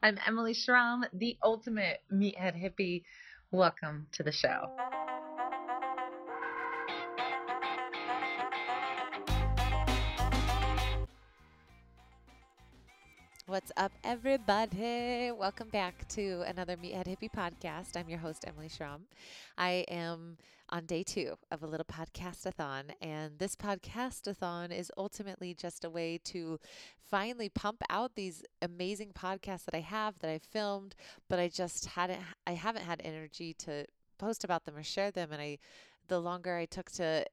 I'm Emily Schramm, the ultimate meathead hippie. Welcome to the show. What's up, everybody? Welcome back to another Meathead Hippie podcast. I'm your host, Emily Schramm. I am on day two of a little podcastathon, and this podcastathon is ultimately just a way to finally pump out these amazing podcasts that I have that I filmed, but I just hadn't, I haven't had energy to post about them or share them, and I, the longer I took to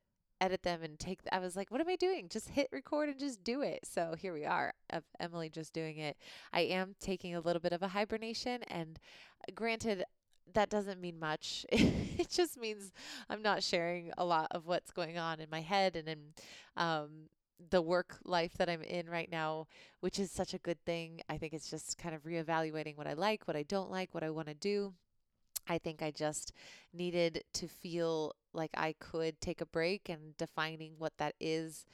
edit them and take I was like, what am I doing? Just hit record and just do it. So here we are of Emily just doing it. I am taking a little bit of a hibernation and granted that doesn't mean much. it just means I'm not sharing a lot of what's going on in my head and in um the work life that I'm in right now, which is such a good thing. I think it's just kind of reevaluating what I like, what I don't like, what I want to do. I think I just needed to feel like I could take a break and defining what that is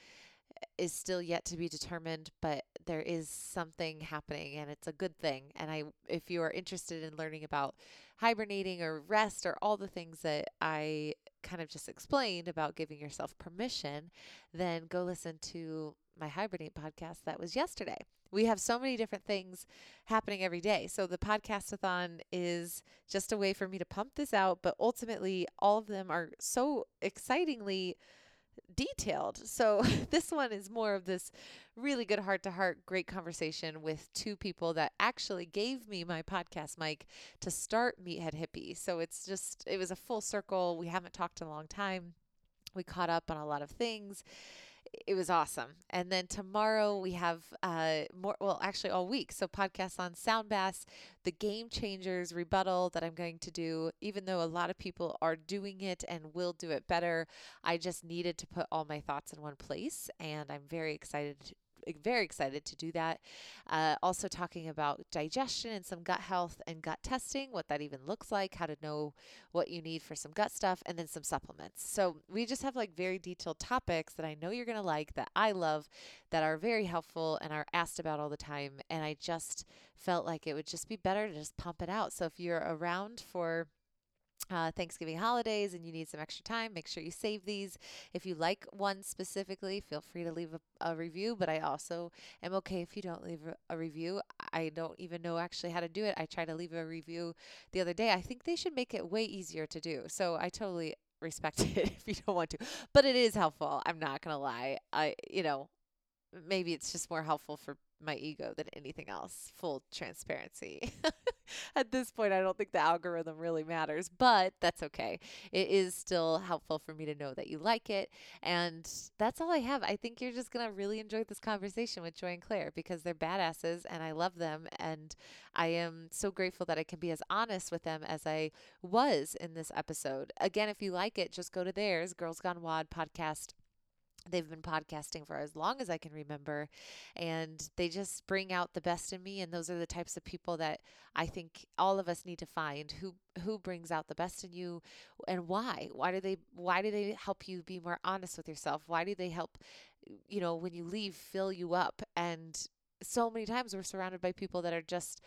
is still yet to be determined, but there is something happening and it's a good thing. And I if you are interested in learning about hibernating or rest or all the things that I kind of just explained about giving yourself permission, then go listen to my hibernate podcast that was yesterday. We have so many different things happening every day. So the podcastathon is just a way for me to pump this out, but ultimately all of them are so excitingly detailed. So this one is more of this really good heart to heart, great conversation with two people that actually gave me my podcast mic to start Meathead Hippie. So it's just, it was a full circle. We haven't talked in a long time. We caught up on a lot of things it was awesome. And then tomorrow we have uh more well actually all week. So podcasts on Sound Baths, the game changers rebuttal that I'm going to do, even though a lot of people are doing it and will do it better. I just needed to put all my thoughts in one place and I'm very excited very excited to do that. Uh, also, talking about digestion and some gut health and gut testing, what that even looks like, how to know what you need for some gut stuff, and then some supplements. So, we just have like very detailed topics that I know you're going to like, that I love, that are very helpful and are asked about all the time. And I just felt like it would just be better to just pump it out. So, if you're around for uh, Thanksgiving holidays and you need some extra time, make sure you save these. If you like one specifically, feel free to leave a, a review. But I also am okay if you don't leave a, review. I don't even know actually how to do it. I tried to leave a review the other day. I think they should make it way easier to do. So I totally respect it if you don't want to. But it is helpful. I'm not going to lie. I, you know, maybe it's just more helpful for my ego than anything else. Full transparency. At this point, I don't think the algorithm really matters, but that's okay. It is still helpful for me to know that you like it. And that's all I have. I think you're just going to really enjoy this conversation with Joy and Claire because they're badasses and I love them. And I am so grateful that I can be as honest with them as I was in this episode. Again, if you like it, just go to theirs, Girls Gone WOD podcast They've been podcasting for as long as I can remember, and they just bring out the best in me. And those are the types of people that I think all of us need to find who who brings out the best in you, and why. Why do they Why do they help you be more honest with yourself? Why do they help, you know, when you leave, fill you up? And so many times we're surrounded by people that are just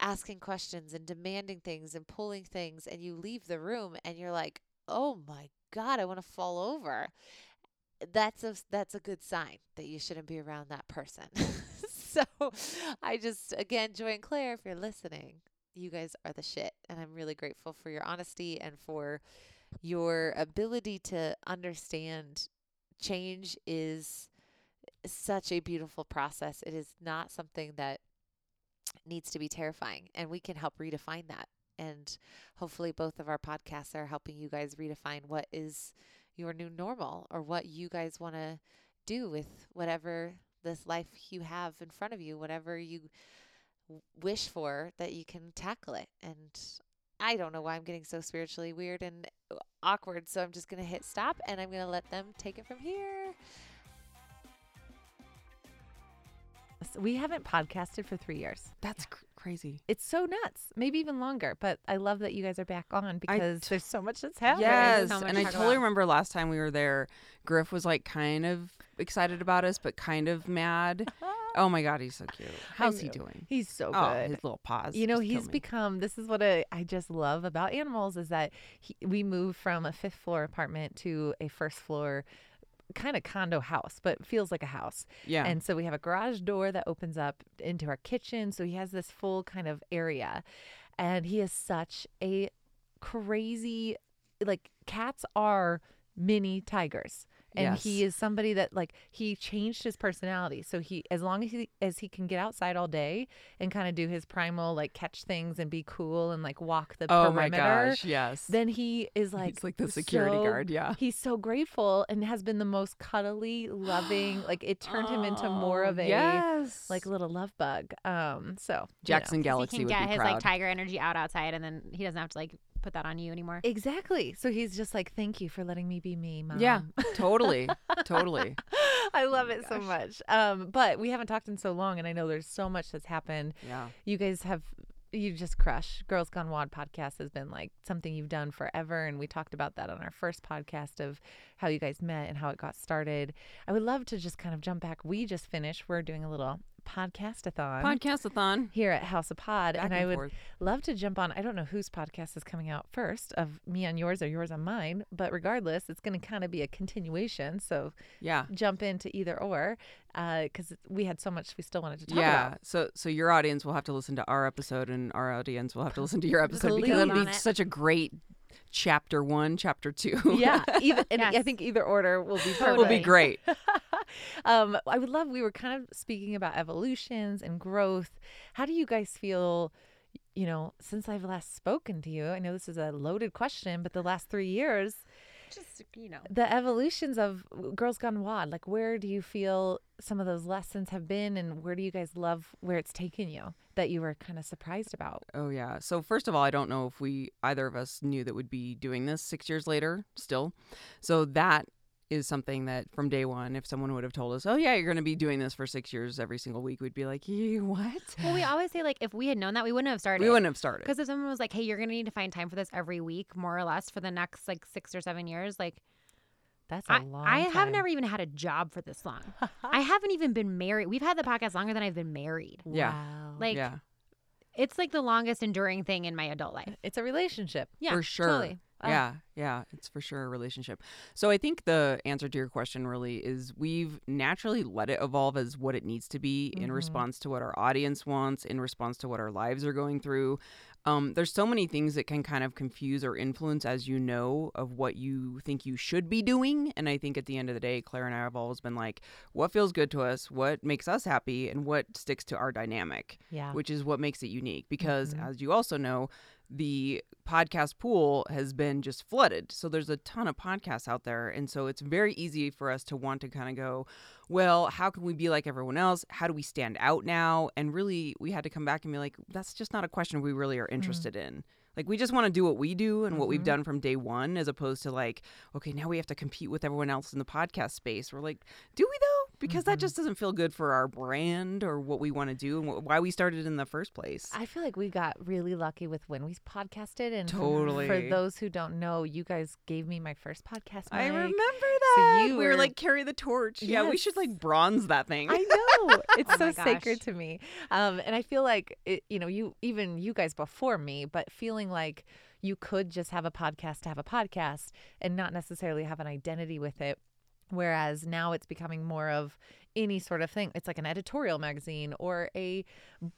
asking questions and demanding things and pulling things, and you leave the room and you're like, oh my god, I want to fall over that's a that's a good sign that you shouldn't be around that person. so I just again, Joy and Claire, if you're listening, you guys are the shit, and I'm really grateful for your honesty and for your ability to understand change is such a beautiful process. It is not something that needs to be terrifying, and we can help redefine that. And hopefully, both of our podcasts are helping you guys redefine what is your new normal or what you guys want to do with whatever this life you have in front of you, whatever you wish for, that you can tackle it. And I don't know why I'm getting so spiritually weird and uh, awkward. So I'm just going to hit stop and I'm going to let them take it from here. We haven't podcasted for three years. That's cr- crazy. It's so nuts. Maybe even longer. But I love that you guys are back on because t- there's so much that's happening. Yes, and I totally about. remember last time we were there, Griff was like kind of excited about us, but kind of mad. Oh my god, he's so cute. How's he doing? He's so Oh, good. his little paws. you know, he's become. This is what I, I just love about animals is that he, we moved from a fifth floor apartment to a first floor kind of condo house, but feels like a house. yeah. And so we have a garage door that opens up into our kitchen. So he has this full kind of area. And he is such a crazy, like, cats are mini tigers. And he is somebody that like he changed his personality. So he as long as he as he can get outside all day and kind of do his primal like catch things and be cool and like walk the oh my perimeter, gosh, yes. then he is like he's like the security so guard. Yeah. He's so grateful and has been the most cuddly, loving. Like it turned him into more of Oh, a yes. like little love bug. Um, so you know. Jackson he Galaxy can would get be his proud. like tiger energy out outside, and then he doesn't have to like put that on you anymore. exactly. So he's just like, thank you for letting me be me, mom. yeah, totally, totally. I love my it so much. Um, but we haven't talked in so long, and I know there's so much that's happened. Yeah. You guys have. You just crush. Girls Gone WOD podcast has been like something you've done forever. And we talked about that on our first podcast of how you guys met and how it got started. I would love to just kind of jump back. We just finished. We're doing a little podcast-a-thon Podcastathon. here at House of Pod. Back and I would forth. love to jump on. I don't know whose podcast is coming out first of me on yours or yours on mine. But regardless, it's going to kind of be a continuation. So Yeah. jump into either or uh, because we had so much we still wanted to talk yeah. about. Yeah. So so your audience will have to listen to our episode, and our audience will have to listen to your episode because it'll be it. such a great chapter one, chapter two. Yeah, even and I think either order will be perfect. will be great. um, I would love. We were kind of speaking about evolutions and growth. How do you guys feel? You know, since I've last spoken to you, I know this is a loaded question, but the last three years, Just you know, the evolutions of Girls Gone Wild. like where do you feel some of those lessons have been, and where do you guys love where it's taken you that you were kind of surprised about? Oh yeah. So first of all, I don't know if we either of us knew that we'd be doing this six years later still. So that is something that from day one, if someone would have told us, "Oh yeah, you're going to be doing this for six years every single week," we'd be like, what?" well, we always say like if we had known that, we wouldn't have started. We wouldn't have started. Because if someone was like, "Hey, you're gonna need to find time for this every week, more or less, for the next like six or seven years," like That's a I, long. I have time. never even had a job for this long. I haven't even been married. We've had the podcast longer than I've been married. Yeah. Wow. Like yeah, it's like the longest enduring thing in my adult life. it's a relationship. Yeah, for sure. Totally. Oh. Yeah, yeah, it's for sure a relationship. So I think the answer to your question really is we've naturally let it evolve as what it needs to be in Mhm. response to what our audience wants, in response to what our lives are going through. Um, there's so many things that can kind of confuse or influence, as you know, of what you think you should be doing. And I think at the end of the day, Claire and I have always been like, what feels good to us, what makes us happy, and what sticks to our dynamic Yeah. which is what makes it unique because Mhm. as you also know the podcast pool has been just flooded. So there's a ton of podcasts out there. And so it's very easy for us to want to kind of go well how can we be like everyone else? How do we stand out now? And really we had to come back and be like that's just not a question we really are mm-hmm. interested in like we just want to do what we do and what we've Mhm. done from day one as opposed to like okay now we have to compete with everyone else in the podcast space we're like do we though because that Mhm. just doesn't feel good for our brand or what we want to do and wh- why we started in the first place I feel like we got really lucky with when we podcasted, and for- for those who don't know, you guys gave me my first podcast. I mic. remember So that. you we were were- like carry the torch. Yeah, we should like bronze that thing. I know it's Oh so sacred to me, um, and I feel like it, you know you even you guys before me, but feeling like you could just have a podcast to have a podcast and not necessarily have an identity with it. Whereas now it's becoming more of any sort of thing. It's like an editorial magazine or a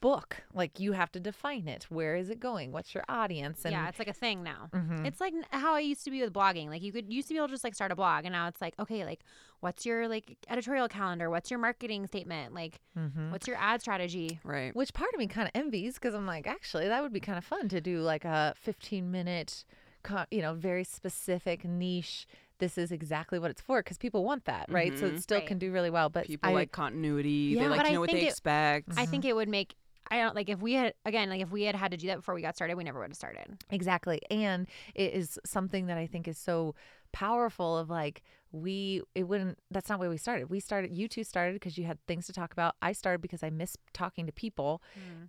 book. Like you have to define it. Where is it going? What's your audience? And yeah, it's like a thing now. Mhm. It's like how I used to be with blogging. Like you could used to be able to just like start a blog, and now it's like okay, like what's your like editorial calendar? What's your marketing statement? Like Mhm. what's your ad strategy? right. Which part of me kind of envies because I'm like, actually, that would be kind of fun to do like a 15 minute, co- you know, very specific niche. This is exactly what it's for because people want that, right? So it Mhm. still Right. can do really well. But People I, like continuity. Yeah. they like But to I what think they it- expect. I think it would make. I don't like if we had again like if we had had to do that before we got started, we never would have started. Exactly. And it is something that I think is so powerful of like we it wouldn't that's not where we started. We started you two started because you had things to talk about. I started because I miss talking to people.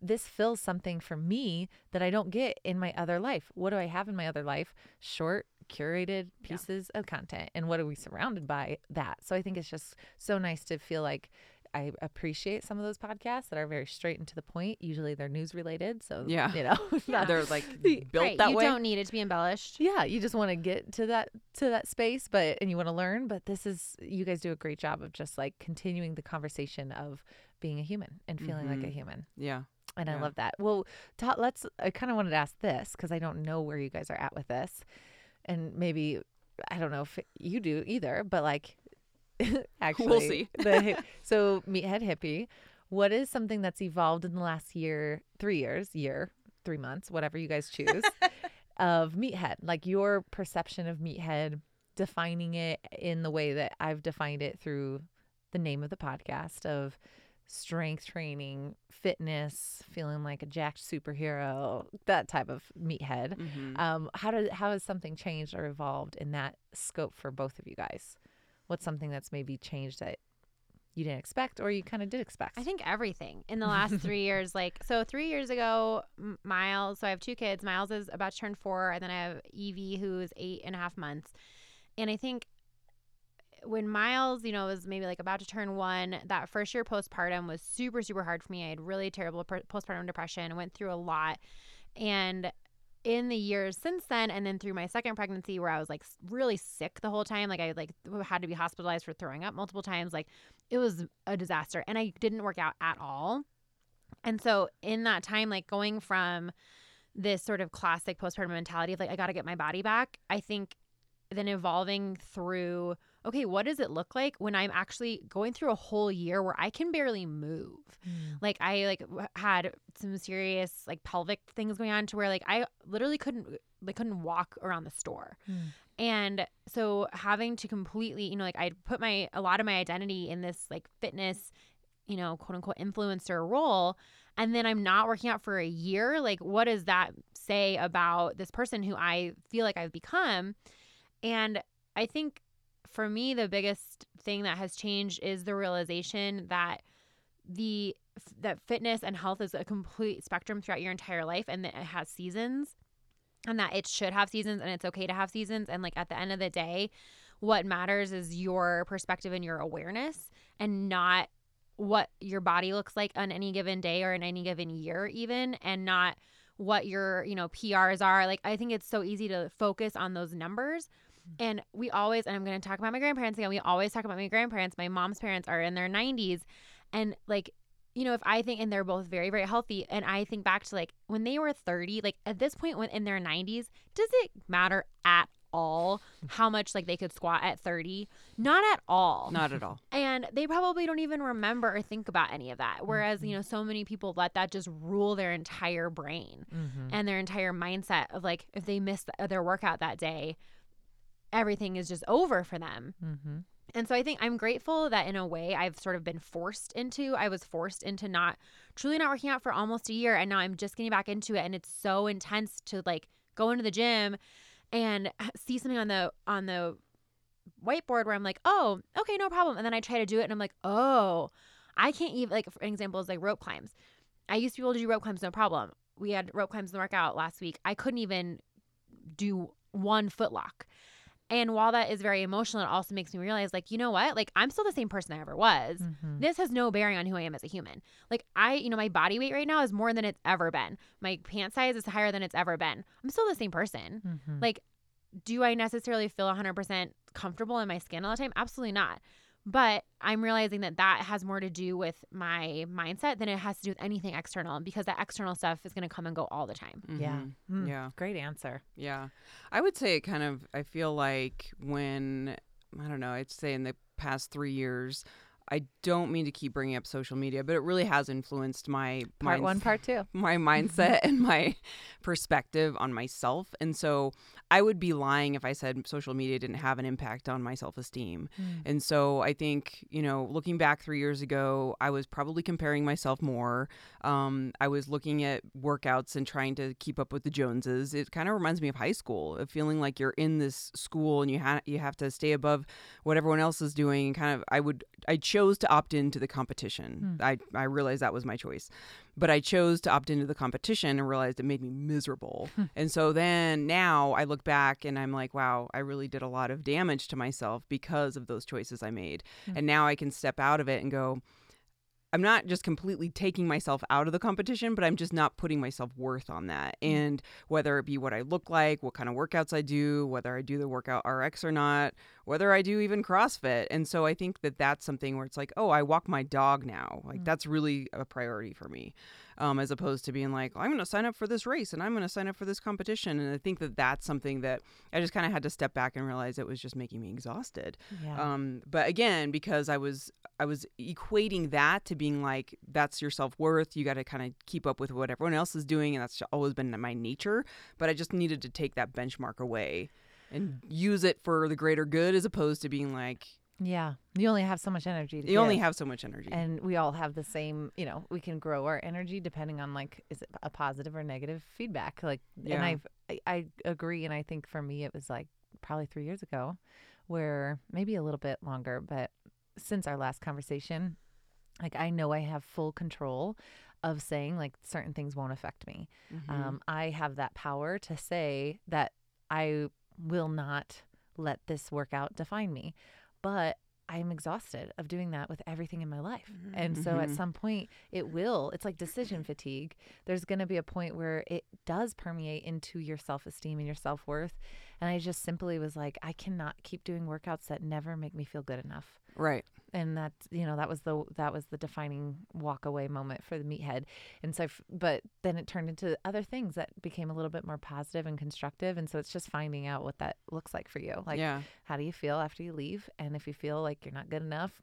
This fills something for me that I don't get in my other life. What do I have in my other life? Short curated Yeah. pieces of content and what are we surrounded by that so i think it's just so nice to feel like I appreciate some of those podcasts that are very straight and to the point. Usually they're news related, so Yeah. you know, not- They're like The- built right. that you way. You don't need it to be embellished. yeah, you just want to get to that to that space, but and you want to learn. But this is you guys do a great job of just like continuing the conversation of being a human and feeling like a Mhm. human. Yeah. And I love that. Well, ta- let's. I kind of wanted to ask this because I don't know where you guys are at with this, and maybe I don't know if you do either. But like, actually, see. the, so meathead hippie. What is something that's evolved in the last year, three years, year, three months, whatever you guys choose, of meathead? Like your perception of meathead, defining it in the way that I've defined it through the name of the podcast of strength training, fitness, feeling like a jacked superhero, that type of meathead. Mhm. Um, how did how has something changed or evolved in that scope for both of you guys? What's something that's maybe changed that you didn't expect or you kind of did expect? I think everything in the last three years. Like, so three years ago, Miles, so I have two kids. Miles is about to turn four, and then I have Evie, who is eight and a half months. And I think when Miles, you know, was maybe like about to turn one, that first year postpartum was super, super hard for me. I had really terrible postpartum depression. I went through a lot. And in the years since then, and then through my second pregnancy, where I was like really sick the whole time, like I like had to be hospitalized for throwing up multiple times, like it was a disaster. And I didn't work out at all. And so in that time, like going from this sort of classic postpartum mentality of like, I got to get my body back, I think then evolving through, okay, what does it look like when I'm actually going through a whole year where I can barely move? Mm. Like I like had some serious like pelvic things going on to where like I literally couldn't like couldn't walk around the store. Mm. And so having to completely, you know, like I put my a lot of my identity in this like fitness, you know, quote unquote influencer role and then I'm not working out for a year, like what does that say about this person who I feel like I've become? And I think for me the biggest thing that has changed is the realization that the that fitness and health is a complete spectrum throughout your entire life and that it has seasons and that it should have seasons and it's okay to have seasons. And like at the end of the day what matters is your perspective and your awareness and not what your body looks like on any given day or in any given year even and not what your you know PRs are. Like I think it's so easy to focus on those numbers and we always and I'm going to talk about my grandparents again we always talk about my grandparents. My mom's parents are in their 90s and like you know if I think and they're both very very healthy and I think back to like when they were 30 like at this point when in their 90s does it matter at all how much like they could squat at 30 not at all. Not at all. and they probably don't even remember or think about any of that. Whereas you know so many people let that just rule their entire brain Mhm. and their entire mindset of like if they miss their workout that day everything is just over for them Mhm. and so I think I'm grateful that in a way I've sort of been forced into. I was forced into not truly not working out for almost a year and now I'm just getting back into it and it's so intense to like go into the gym and see something on the on the whiteboard where I'm like, "Oh, okay, no problem." And then I try to do it and I'm like, "Oh, I can't even like for example is like rope climbs. I used to be able to do rope climbs no problem. We had rope climbs in the workout last week. I couldn't even do one foot lock. And while that is very emotional, it also makes me realize, like, you know what? Like, I'm still the same person I ever was. Mhm. This has no bearing on who I am as a human. Like, I, you know, my body weight right now is more than it's ever been. My pant size is higher than it's ever been. I'm still the same person. Mhm. Like, do I necessarily feel 100% comfortable in my skin all the time? Absolutely not. But I'm realizing that that has more to do with my mindset than it has to do with anything external because that external stuff is going to come and go all the time. Yeah. Mhm. Mm. Yeah. Great answer. Yeah. I would say it kind of, I feel like when, I don't know, I'd say in the past three years, I don't mean to keep bringing up social media, but it really has influenced my Part minds- one, part two. my mindset and my perspective on myself. And so I would be lying if I said social media didn't have an impact on my self esteem. Mm. And so I think, you know, looking back three years ago, I was probably comparing myself more. Um, I was looking at workouts and trying to keep up with the Joneses. It kind of reminds me of high school, of feeling like you're in this school and you ha- you have to stay above what everyone else is doing. And kind of, I would, I chose to opt into the competition. Hmm. I, I realized that was my choice but I chose to opt into the competition and realized it made me miserable. Hmm. and so then now I look back and I'm like, wow, I really did a lot of damage to myself because of those choices I made. Hmm. And now I can step out of it and go, I'm not just completely taking myself out of the competition, but I'm just not putting myself worth on that. And whether it be what I look like, what kind of workouts I do, whether I do the workout RX or not, whether I do even CrossFit. And so I think that that's something where it's like, oh, I walk my dog now. Like that's really a priority for me. Um, as opposed to being like, I'm going to sign up for this race and I'm going to sign up for this competition. And I think that that's something that I just kind of had to step back and realize it was just making me exhausted. Yeah. Um, but again, because I was I was equating that to being like that's your self worth. You got to kind of keep up with what everyone else is doing, and that's always been my nature. But I just needed to take that benchmark away and use it for the greater good, as opposed to being like yeah. You only have so much energy to you only have so much energy. and we all have the same you know we can grow our energy depending on like is it a positive or negative feedback like and I've, i i agree and i think for me it was like probably three years ago where maybe a little bit longer but since our last conversation like i know i have full control of saying like certain things won't affect me Mhm. um, I have that power to say that I will not let this workout define me. But I'm exhausted of doing that with everything in my life. And so at Mhm. some point, it will. It's like decision fatigue. There's going to be a point where it does permeate into your self esteem and your self worth. And I just simply was like, I cannot keep doing workouts that never make me feel good enough right. and that you know that was the that was the defining walk away moment for the meathead and so but then it turned into other things that became a little bit more positive and constructive and so it's just finding out what that looks like for you like yeah. how do you feel after you leave and if you feel like you're not good enough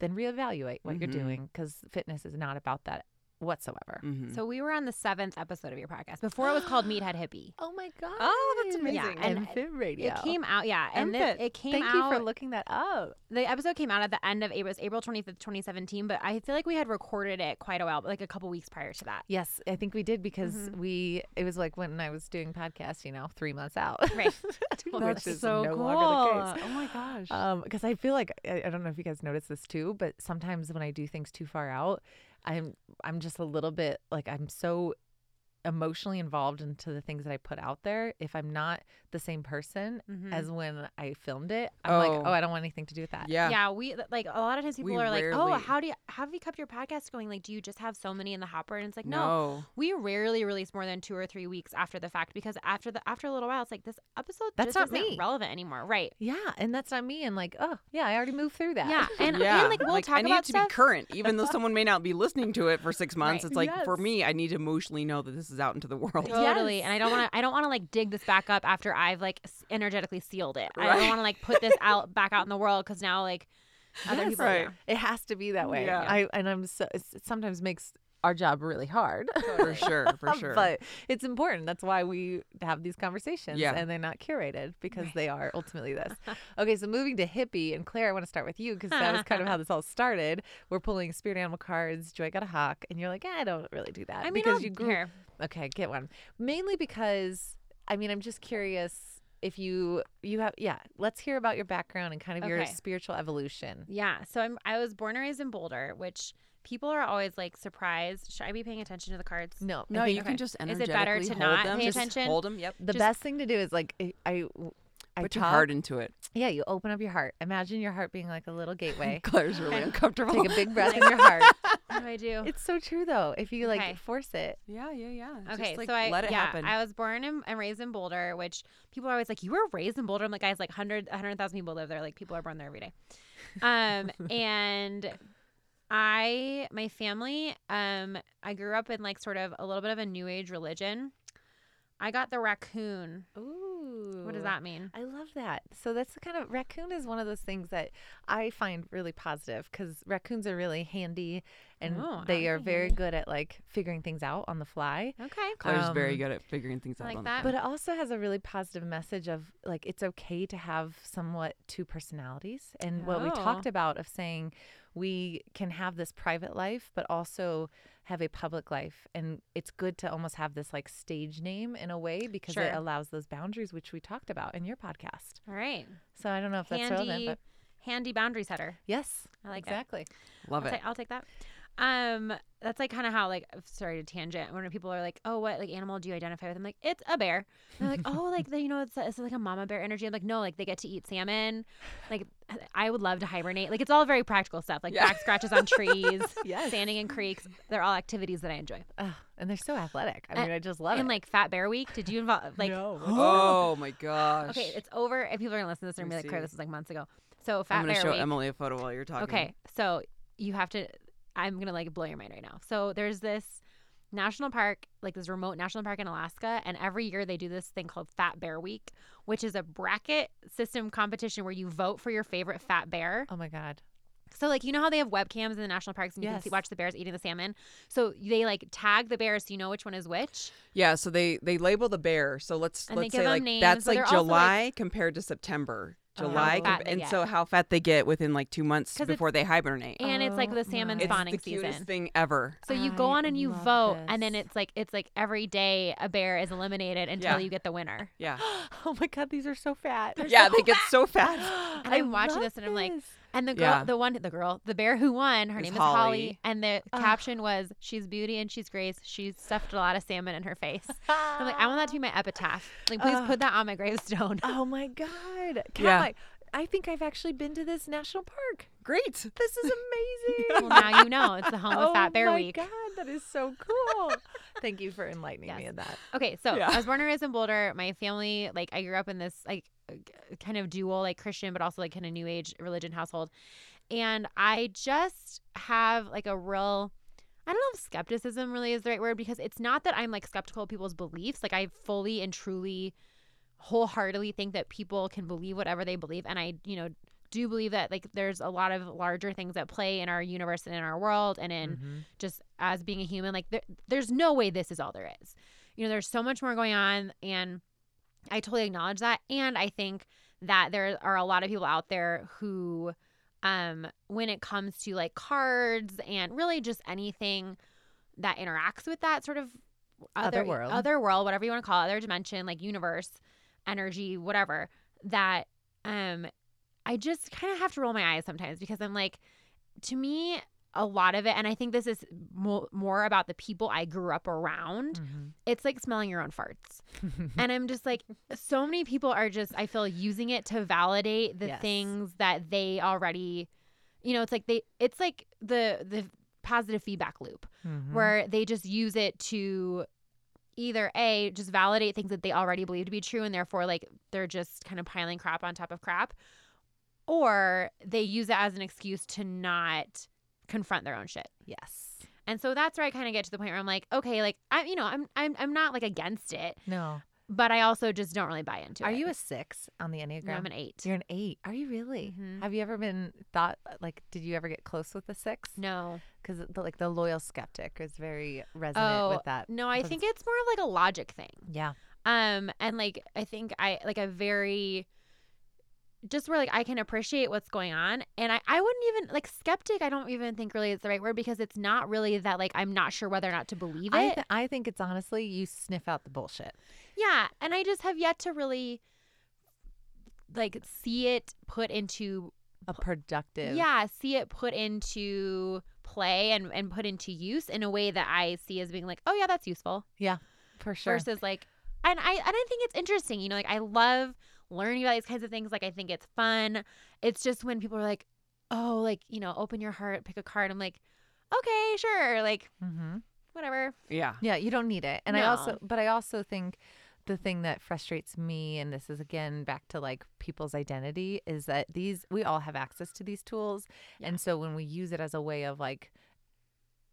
then reevaluate what Mhm. you're doing because fitness is not about that whatsoever Mhm. So we were on the seventh episode of your podcast before it was called Meathead Hippie. oh my god Oh, that's Yeah, amazing. and MFit radio It came out, yeah, and MFit. it, it came thank out. you for looking that up the episode came out at the end of April, it was April twenty fifth, twenty seventeen. But I feel like we had recorded it quite a while, like a couple weeks prior to that. Yes, I think we did because Mhm. we. It was like when I was doing podcasts, you know, three months out. Right. Which is no longer the case. Oh my gosh. Um, because I feel like I, I don't know if you guys notice this too, but sometimes when I do things too far out, I'm I'm just a little bit like I'm so emotionally involved into the things that I put out there. If I'm not the same person Mhm. as when I filmed it, I'm like, Oh. oh, I don't want anything to do with that. yeah. Yeah, we like a lot of times people We are like, "Oh, how do you how have you kept your podcast going? Like, do you just have so many in the hopper?" And it's like, no, No. we rarely release more than two or three weeks after the fact because after the after a little while, it's like this episode That's just not isn't me. relevant anymore, right? Yeah, and that's not me. And like, oh yeah, I already moved through that. Yeah, and, yeah. and like we'll talk I need about to stuff. be current, even though someone may not be listening to it for six months. Right. It's like for me, I need to emotionally know that this is out into the world. Totally, Yes. and I don't want to. I don't want to like dig this back up after I've like energetically sealed it. I don't want to like put this out back out in the world because now like other Yes. people. Right. Yeah. it has to be that way. Yeah. I and I'm so it sometimes makes our job really hard. For sure, for sure. but it's important. That's why we have these conversations Yeah. and they're not curated because they are ultimately this. okay, so moving to hippie and Claire, I want to start with you because that was kind of how this all started. We're pulling spirit animal cards. Joy got a hawk, and you're like, "Eh, I don't really do that I mean, because I'll- you grew. here. Okay, get one. Mainly because I mean, I'm just curious if you you have yeah. Let's hear about your background and kind of your Okay. spiritual evolution. Yeah. So I'm. I was born and raised in Boulder, which people are always like surprised. Should I be paying attention to the cards? No, no, think you okay. can just Is energetically it better to hold not them. pay just attention? Hold them. Yep. the just- best thing to do is like I. I I Put your heart into it. Yeah, you open up your heart. Imagine your heart being like a little gateway. Claire's really Okay. uncomfortable. Take a big breath in your heart. What do I do? It's so true though. If you Okay. like force it. yeah, yeah, yeah. Okay, just, like, so I let it yeah, happen. I was born in, and raised in Boulder, which people are always like, "You were raised in Boulder." I'm like, guys, like 100 100,000 people live there. Like people are born there every day. Um, and I, my family, um, I grew up in like sort of a little bit of a new age religion. I got the raccoon. Ooh. What does that mean? I love that. So that's the kind of raccoon is one of those things that I find really positive because raccoons are really handy and Oh, they are very good at like figuring things out on the fly. Okay. Claire's very um, good at figuring things out. like on that. The But it also has a really positive message of like it's okay to have somewhat two personalities. And what we Oh. talked about of saying we can have this private life, but also have a public life. And it's good to almost have this like stage name in a way because it allows those boundaries, which we talked about in your podcast. All right. So I don't know if that's relevant, Handy, but handy boundary setter. yes, I like that. exactly. Love I'll, it. ta- I'll take that. Um, that's like kind of how like sorry to tangent. When people are like, "Oh, what like animal do you identify with?" I'm like, "It's a bear." And they're like, "Oh, like the, you know, it's it's like a mama bear energy." I'm like, "No, like they get to eat salmon." Like I would love to hibernate. Like it's all very practical stuff, like Yeah. back scratches on trees, Yes. standing in creeks. They're all activities that I enjoy. Ugh, and they're so athletic. I And- mean, I just love and it. like Fat Bear Week, did you involve like? oh my gosh. Okay, it's over. If people are gonna listen to this, they're gonna be like, "Claire, this is like months ago." So Fat I'm gonna Bear show Week. Emily a photo while you're talking. Okay, so you have to. I'm gonna like blow your mind right now. So there's this national park, like this remote national park in Alaska, and every year they do this thing called Fat Bear Week, which is a bracket system competition where you vote for your favorite fat bear. oh my god. So like you know how they have webcams in the national parks and you can see, watch the bears eating the salmon. So they like tag the bears so you know which one is which. Yeah, so they they label the bear. So let's And let's say like names, that's like they're like- July compared to September. Oh. July, How com- and get. so how fat they get within like two months before they hibernate. And it's like Oh the salmon my. it's spawning the cutest season. thing ever. So you go on and you love vote, and then it's like it's like every day a bear is eliminated until Yeah. you get the winner. Yeah, oh my god, these are so fat. yeah, they get so fat. And I'm watching this and I'm like, this. And the girl, Yeah. the one, the girl, the bear who won, her Is name is Holly, Holly. and the Ugh. caption was, "She's beauty and she's grace. She stuffed a lot of salmon in her face." I'm like, I want that to be my epitaph. Like, please Ugh. put that on my gravestone. Oh my god. Kat, Yeah. like, I think I've actually been to this national park. Great. This is amazing. well, now you know it's the home of oh Fat Bear Week. Oh my Week. god, that is so cool. Thank you for enlightening me Yes. in that. Okay, so Yeah. I was born and raised in Boulder. My family, like, I grew up in this like kind of dual, like Christian, but also like kind of New Age religion household, and I just have like a real. I don't know if skepticism really is the right word because it's not that I'm like skeptical of people's beliefs. Like I fully and truly, wholeheartedly think that people can believe whatever they believe, and I, you know, do believe that like there's a lot of larger things at play in our universe and in our world and in Mhm. just as being a human like there, there's no way this is all there is you know there's so much more going on and i totally acknowledge that and i think that there are a lot of people out there who um when it comes to like cards and really just anything that interacts with that sort of other, Other world. other world whatever you want to call it other dimension like universe energy whatever that um i just kind of have to roll my eyes sometimes because i'm like to me a lot of it and i think this is mo- more about the people i grew up around Mhm. it's like smelling your own farts and i'm just like so many people are just i feel using it to validate the Yes. things that they already you know it's like they it's like the the positive feedback loop Mhm. where they just use it to either a just validate things that they already believe to be true and therefore like they're just kind of piling crap on top of crap or they use it as an excuse to not confront their own shit yes. and so that's where i kind of get to the point where i'm like okay like i'm you know i'm i'm, I'm not like against it No. but i also just don't really buy into Are it Are you a six on the Enneagram? no, i'm an eight You're an eight. Are you really? Mhm. Have you ever been thought like? Did you ever get close with the six? no Because the, like the loyal skeptic is very resonant oh with that. no i think it's more of like a logic thing Yeah. um and like i think i like a very just where like i can appreciate what's going on and i i wouldn't even like skeptic i don't even think really is the right word because it's not really that like i'm not sure whether or not to believe I, it th- I think it's honestly you sniff out the bullshit. yeah and i just have yet to really like see it put into A productive. yeah see it put into play and and put into use in a way that i see as being like oh yeah that's useful Yeah. for sure. versus like and I and I think it's interesting, you know, like I love learning about these kinds of things. Like I think it's fun. It's just when people are like, Oh, like, you know, open your heart, pick a card. I'm like, Okay, sure, like mm-hmm. whatever. Yeah. Yeah, you don't need it. And I also, but I also think the thing that frustrates me, and this is again back to like people's identity, is that these, we all have access to these tools. Yeah. And so when we use it as a way of like,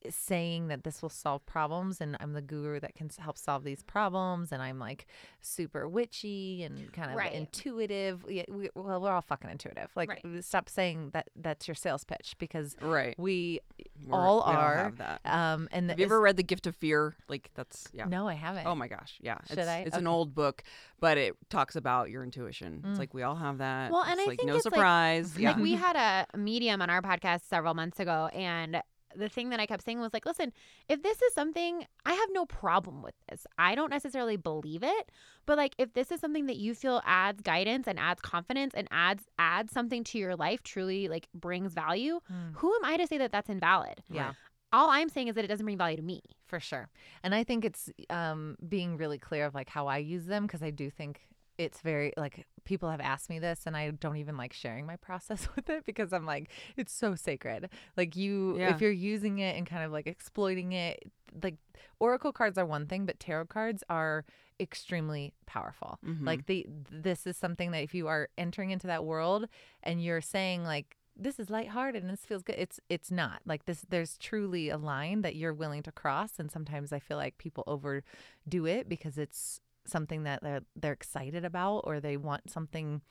saying that this will solve problems and I'm the guru that can help solve these problems and I'm like super witchy and kind of Right. intuitive. We, we, well, we're all fucking intuitive. Like Right. stop saying that that's your sales pitch because Right. we We're- all we are. um and Have you ever read The Gift of Fear? Like that's yeah. No, I haven't. Oh my gosh, yeah. Should it's, I? It's an old book, but it talks about your intuition. Mm. It's like we all have that. Well, and it's I like think no it's like- surprise. yeah. Like we had a medium on our podcast several months ago and the thing that I kept saying was like, listen, if this is something I have no problem with this. I don't necessarily believe it, but like if this is something that you feel adds guidance and adds confidence and adds adds something to your life, truly like brings value, Mm. who am I to say that that's invalid? Yeah. all I'm saying is that it doesn't bring value to me. For sure. And I think it's um, being really clear of like how I use them because I do think it's very like people have asked me this and I don't even like sharing my process with it because I'm like it's so sacred. Like you Yeah. if you're using it and kind of like exploiting it like oracle cards are one thing but tarot cards are extremely powerful. Mhm. Like the this is something that if you are entering into that world and you're saying like this is lighthearted and this feels good. It's it's not like this. There's truly a line that you're willing to cross, and sometimes I feel like people overdo it because it's something that they're they're excited about or they want something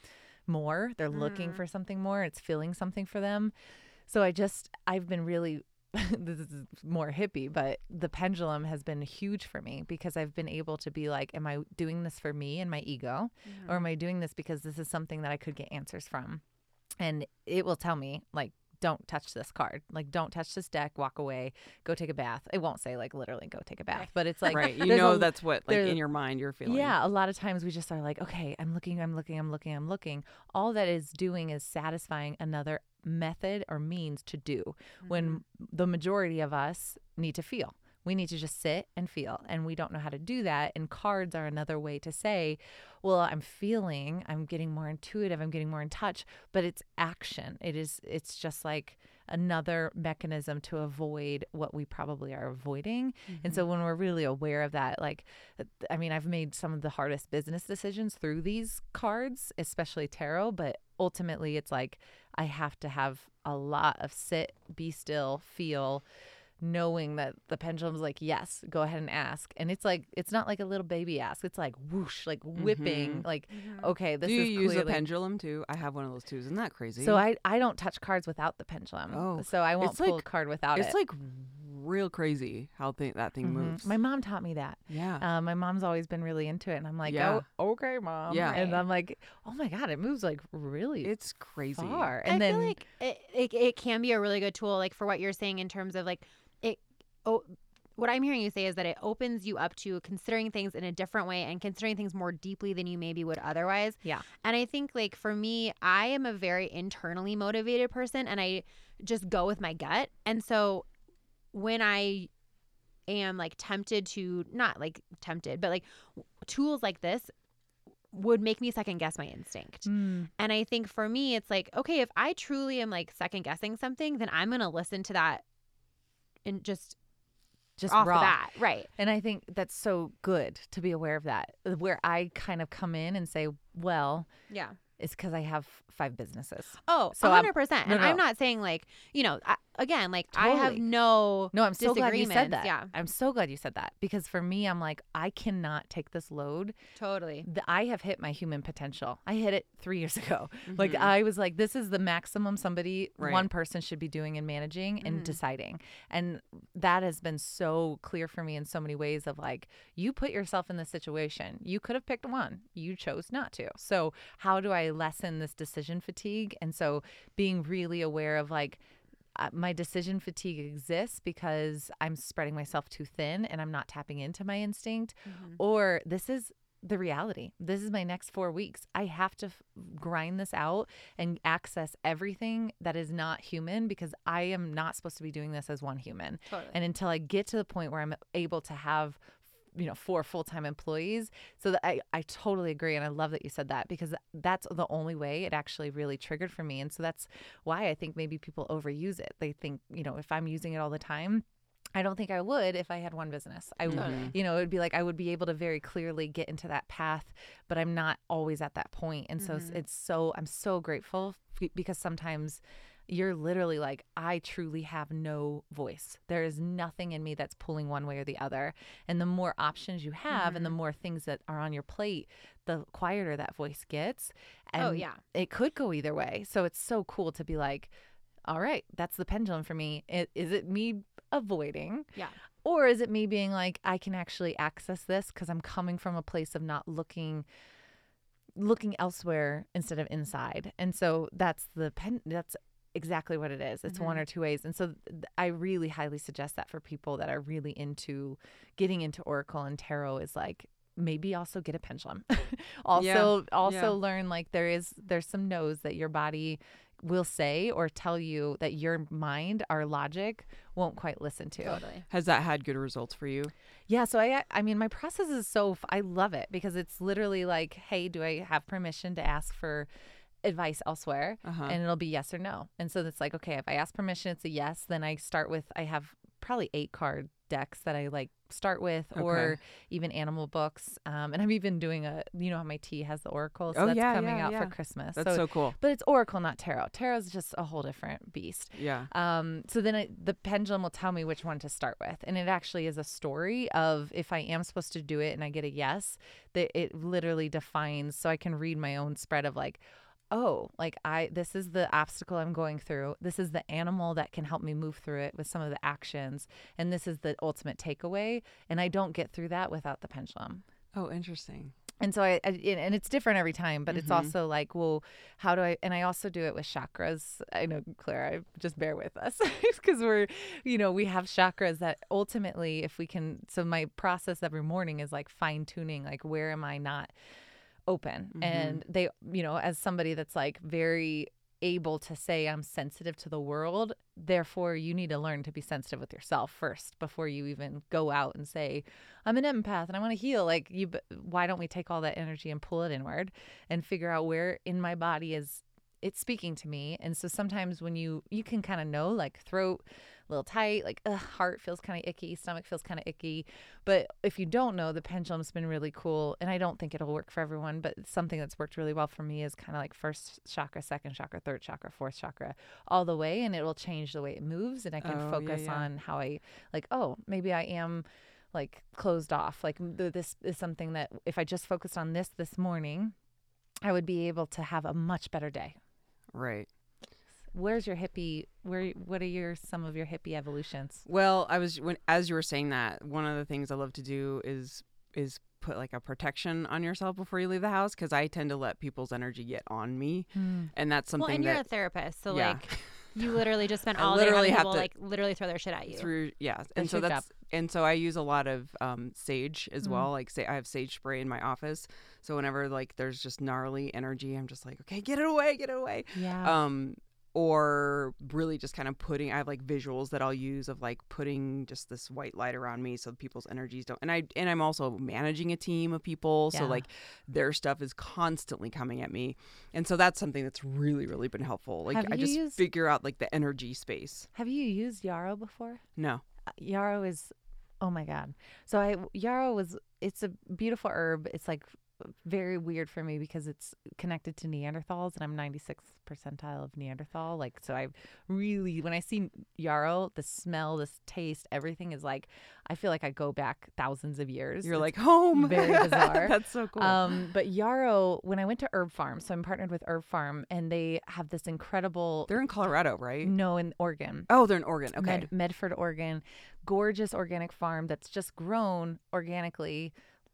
more. They're looking Mm. for something more. It's feeling something for them. So I just I've been really this is more hippie, but the pendulum has been huge for me because I've been able to be like, am I doing this for me and my ego, or am I doing this because this is something that I could get answers from? And it will tell me like, don't touch this card. Like, don't touch this deck. Walk away. Go take a bath. It won't say like literally go take a bath, but it's like right. You know a- that's what like in your mind you're feeling. yeah, a lot of times we just are like, okay, I'm looking, I'm looking, I'm looking, I'm looking. All that is doing is satisfying another method or means to do when mm-hmm. the majority of us need to feel. We need to just sit and feel, and we don't know how to do that. And cards are another way to say, well, I'm feeling, I'm getting more intuitive, I'm getting more in touch, but it's action. It is, it's just like another mechanism to avoid what we probably are avoiding. And so when we're really aware of that, like, uh, I mean, I've made some of the hardest business decisions through these cards, especially tarot, but ultimately it's like I have to have a lot of sit, be still, feel, knowing that the pendulum's like, yes, go ahead and ask. And it's like, it's not like a little baby ask. It's like whoosh, like whipping, like, okay, this Do you is use clearly. a pendulum too? I have one of those too. Isn't that crazy? So I, I don't touch cards without the pendulum. Oh, so I won't it's pull like- a card without it's it. It's like real crazy how thing that thing Mhm. moves. My mom taught me that. yeah. Um, my mom's always been really into it, and I'm like, Yeah. oh, okay, mom. Yeah. and I'm like, oh my god, it moves like really it's crazy. far. And I then feel like it, it, it can be a really good tool, like for what you're saying in terms of like it. Oh, what I'm hearing you say is that it opens you up to considering things in a different way and considering things more deeply than you maybe would otherwise. Yeah. And I think like for me, I am a very internally motivated person, and I just go with my gut. And so when I am like tempted to not like tempted, but like tools like this would make me second guess my instinct. Mm, And I think for me, it's like, okay, if I truly am like second guessing something, then I'm going to listen to that and just, just off raw. the bat. Right. And I think that's so good to be aware of that. Where I kind of come in and say, well, Yeah. it's because I have five businesses. Oh, So so I'm- 100%. no, and. I'm not saying like, you know, I, again, like I have no No, I'm so glad you said that. Yeah. I'm so glad you said that because for me, I'm like, I cannot take this load. Totally. I have hit my human potential. I hit it three years ago. Like Mhm. I was like, this is the maximum somebody, Right. one person should be doing and managing and Mhm. deciding. And that has been so clear for me in so many ways of like, you put yourself in this situation. You could have picked one. You chose not to. So how do I lessen this decision fatigue? And so being really aware of like, uh, my decision fatigue exists because I'm spreading myself too thin and I'm not tapping into my instinct Mm-hmm. or this is the reality. This is my next four weeks. I have to f- grind this out and access everything that is not human because I am not supposed to be doing this as one human. Totally. And until I get to the point where I'm able to have you know four full-time employees so that I, I totally agree and i love that you said that because that's the only way it actually really triggered for me and so that's why i think maybe people overuse it they think you know if i'm using it all the time i don't think i would if i had one business i would Mhm. you know it would be like i would be able to very clearly get into that path but i'm not always at that point and so it's, Mhm. it's so i'm so grateful because sometimes you're literally like i truly have no voice. There is nothing in me that's pulling one way or the other. And the more options you have and the mm-hmm. more things that are on your plate the quieter that voice gets. Oh, and oh, yeah. it could go either way. So it's so cool to be like all right that's the pendulum for me. It, is it me avoiding? Yeah. or is it me being like i can actually access this because i'm coming from a place of not looking looking elsewhere instead of inside? And so that's the pen that's exactly what it is it's one Mhm. or two ways and so th- i really highly suggest that for people that are really into getting into oracle and tarot is like maybe also get a pendulum also also yeah. learn like there is there's some no's that your body will say or tell you that your mind, our logic, won't quite listen to. Totally. Has that had good results for you? Yeah, so I I mean my process is so f- I love it because it's literally like, hey, do I have permission to ask for advice elsewhere? Uh-huh. And it'll be yes or no. And so it's like, okay, if I ask permission, it's a yes. Then I start with I have probably eight card decks that I like start with, or even animal books. Um, and I'm even doing a you know how my tea has the oracle, so Oh, that's yeah, coming yeah, out yeah. for Christmas. That's so, so cool. but it's oracle, not tarot. Tarot's just a whole different beast. Yeah. Um, so then it, the pendulum will tell me which one to start with. And it actually is a story of if I am supposed to do it and I get a yes, that it literally defines so I can read my own spread of like, oh, like I this is the obstacle I'm going through. This is the animal that can help me move through it with some of the actions. And this is the ultimate takeaway. And I don't get through that without the pendulum. Oh, interesting. And so I, I and it's different every time, but it's Mhm. also like, well, how do I? And I also do it with chakras. I know, Claire, I just bear with us because we're, you know, we have chakras that ultimately, if we can. So my process every morning is like fine tuning, like where am I not open? Mhm. And they, you know, as somebody that's like very able to say I'm sensitive to the world, therefore you need to learn to be sensitive with yourself first before you even go out and say I'm an empath and I want to heal. Like you, why don't we take all that energy and pull it inward and figure out where in my body is it's speaking to me? And so sometimes when you you can kind of know like throat little tight, like ugh, heart feels kind of icky, stomach feels kind of icky. But if you don't know, the pendulum's been really cool, and I don't think it'll work for everyone. But something that's worked really well for me is kind of like first chakra, second chakra, third chakra, fourth chakra, all the way, and it will change the way it moves, and I can Oh, focus yeah. on how I like. Oh, maybe I am like closed off. Like this is something that if I just focused on this this morning, I would be able to have a much better day. Right. Where's your hippie? Where? What are your some of your hippie evolutions? Well, I was when as you were saying that, one of the things I love to do is is put like a protection on yourself before you leave the house because I tend to let people's energy get on me, and that's something well, and you're a therapist, so yeah. like you literally just spend I all day literally having have people to- like literally throw their shit at you. through yeah and That's so your that's and so i use a lot of um, sage as Mhm. well like say i have sage spray in my office so whenever like there's just gnarly energy i'm just like okay get it away get it away Yeah. um or really just kind of putting i have like visuals that i'll use of like putting just this white light around me so people's energies don't and i and i'm also managing a team of people so like their stuff is constantly coming at me and so that's something that's really really been helpful like Have i just used- figure out like the energy space Have you used yarrow before? no Uh, Yarrow is, oh my god. So I yarrow was it's a beautiful herb. It's like very weird for me because it's connected to Neanderthals and I'm 96 percentile of Neanderthal. Like so I really when I see yarrow, the smell, this taste, everything is like I feel like I go back thousands of years. You're It's like home. very bizarre. That's so cool. Um, but yarrow, when I went to Herb Pharm, so I'm partnered with Herb Pharm, and they have this incredible. they're in Colorado, right? no in Oregon. Oh, they're in Oregon. Okay. Med- Medford, Oregon, gorgeous organic farm that's just grown organically,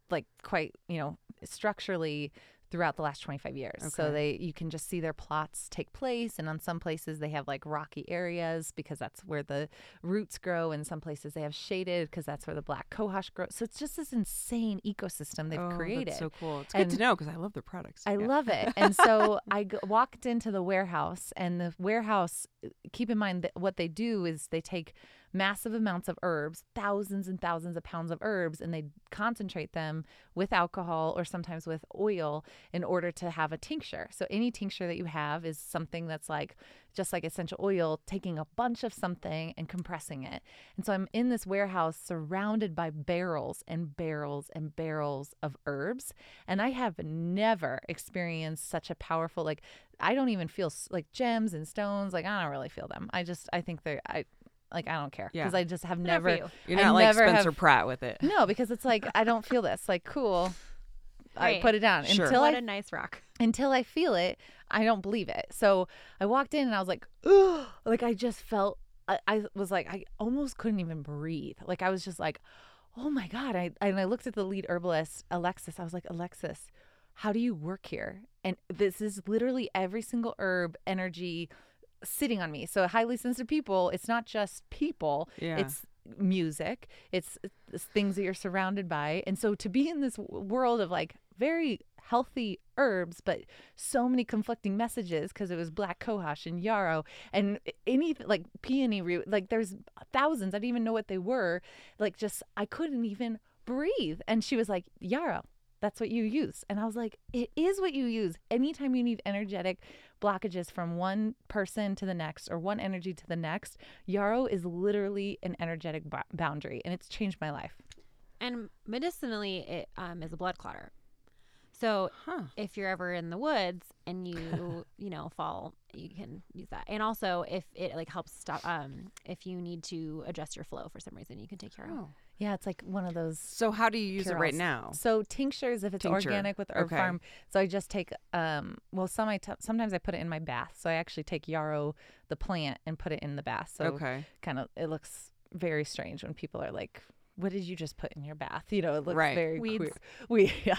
like quite you know structurally throughout the last 25 years. So they you can just see their plots take place and on some places they have like rocky areas because that's where the roots grow and some places they have shaded because that's where the black cohosh grows. So it's just this insane ecosystem they've oh, created. That's so cool. It's good to know because I love their products. I Yeah. love it. And so I g- walked into the warehouse, and the warehouse, keep in mind that what they do is they take massive amounts of herbs, thousands and thousands of pounds of herbs, and they concentrate them with alcohol or sometimes with oil in order to have a tincture. So any tincture that you have is something that's like just like essential oil, taking a bunch of something and compressing it. And so I'm in this warehouse surrounded by barrels and barrels and barrels of herbs. And I have never experienced such a powerful, like, I don't even feel like gems and stones. Like, I don't really feel them. I just, I think they're, I, like, I don't care. Yeah. Because I just have never, you. You're I not like never Spencer have- Pratt with it. no, because it's like, I don't feel this. Like, cool. I Right. put it down Sure. until what I a nice rock. until I feel it, I don't believe it. So I walked in and I was like, Ugh! like I just felt, I, I was like, I almost couldn't even breathe. Like I was just like, oh my God. I, and I looked at the lead herbalist, Alexis. I was like, Alexis, how do you work here? And this is literally every single herb energy sitting on me. So highly sensitive people, it's not just people, Yeah. it's music, it's, uh, it's things that you're surrounded by. And so to be in this w- world of like very healthy herbs, but so many conflicting messages because it was black cohosh and yarrow and any like peony root. Like there's thousands. I didn't even know what they were. Like just I couldn't even breathe. And she was like, yarrow. That's what you use. And I was like, it is what you use. Anytime you need energetic blockages from one person to the next or one energy to the next, yarrow is literally an energetic b- boundary. And it's changed my life. And medicinally, it um, is a blood clotter. So Huh. if you're ever in the woods and you you know fall, you can use that. And also if it like helps stop um if you need to adjust your flow for some reason, you can take your own. Oh. Yeah, it's like one of those So how do you use it right now? So tinctures, if it's Tincture. organic with herb Okay. farm. So I just take um. Well, some I t- sometimes I put it in my bath. So I actually take yarrow, the plant, and put it in the bath. So okay. kind of it looks very strange when people are like. What did you just put in your bath? You know, it looks Right. very Weeds. queer. We yeah,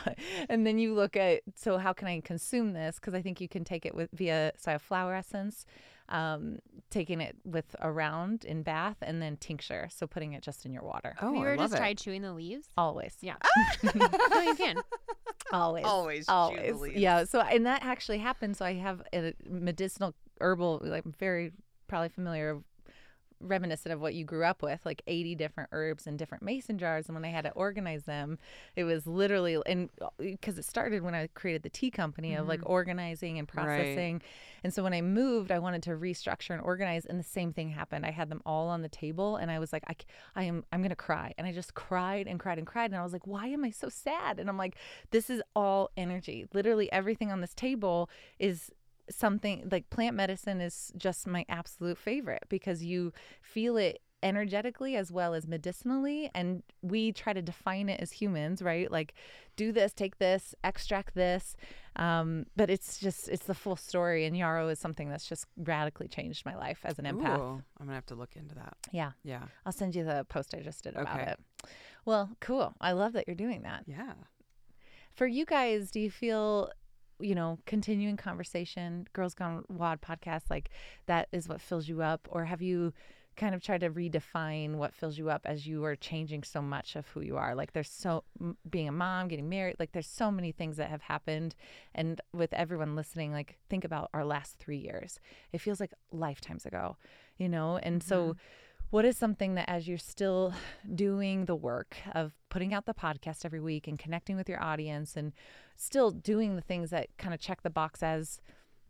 and then you look at so how can I consume this? Because I think you can take it with via so I have flower essence, um, taking it with around in bath, and then tincture. So putting it just in your water. Oh, Have you I ever love just it. tried chewing the leaves? Always. Yeah. no, you can. Always. Always chew the Always. Yeah. So, and that actually happened. So, I have a medicinal herbal, like, I'm very probably familiar, reminiscent of what you grew up with, like 80 different herbs in different mason jars. And when I had to organize them, it was literally, and uh, because it started when I created the tea company of like mm-hmm. organizing and Right. processing. And so when I moved, I wanted to restructure and organize, and the same thing happened. I had them all on the table, and I was like, I, I am, I'm gonna cry, and I just cried and cried and cried, and I was like, why am I so sad? And I'm like, this is all energy. Literally everything on this table is something like plant medicine is just my absolute favorite because you feel it energetically as well as medicinally and we try to define it as humans right like do this take this extract this um, but it's just it's the full story and yarrow is something that's just radically changed my life as an empath Ooh, I'm gonna have to look into that. yeah Yeah. i'll send you the post i just did about Okay. it well cool i love that you're doing that Yeah. for you guys do you feel you know continuing conversation Girls Gone WOD podcast like that is what fills you up? Or have you kind of tried to redefine what fills you up as you are changing so much of who you are? Like there's so being a mom getting married like there's so many things that have happened. And with everyone listening like think about our last 3 years. It feels like lifetimes ago you know? And so mm-hmm. What is something that as you're still doing the work of putting out the podcast every week and connecting with your audience and still doing the things that kind of check the box as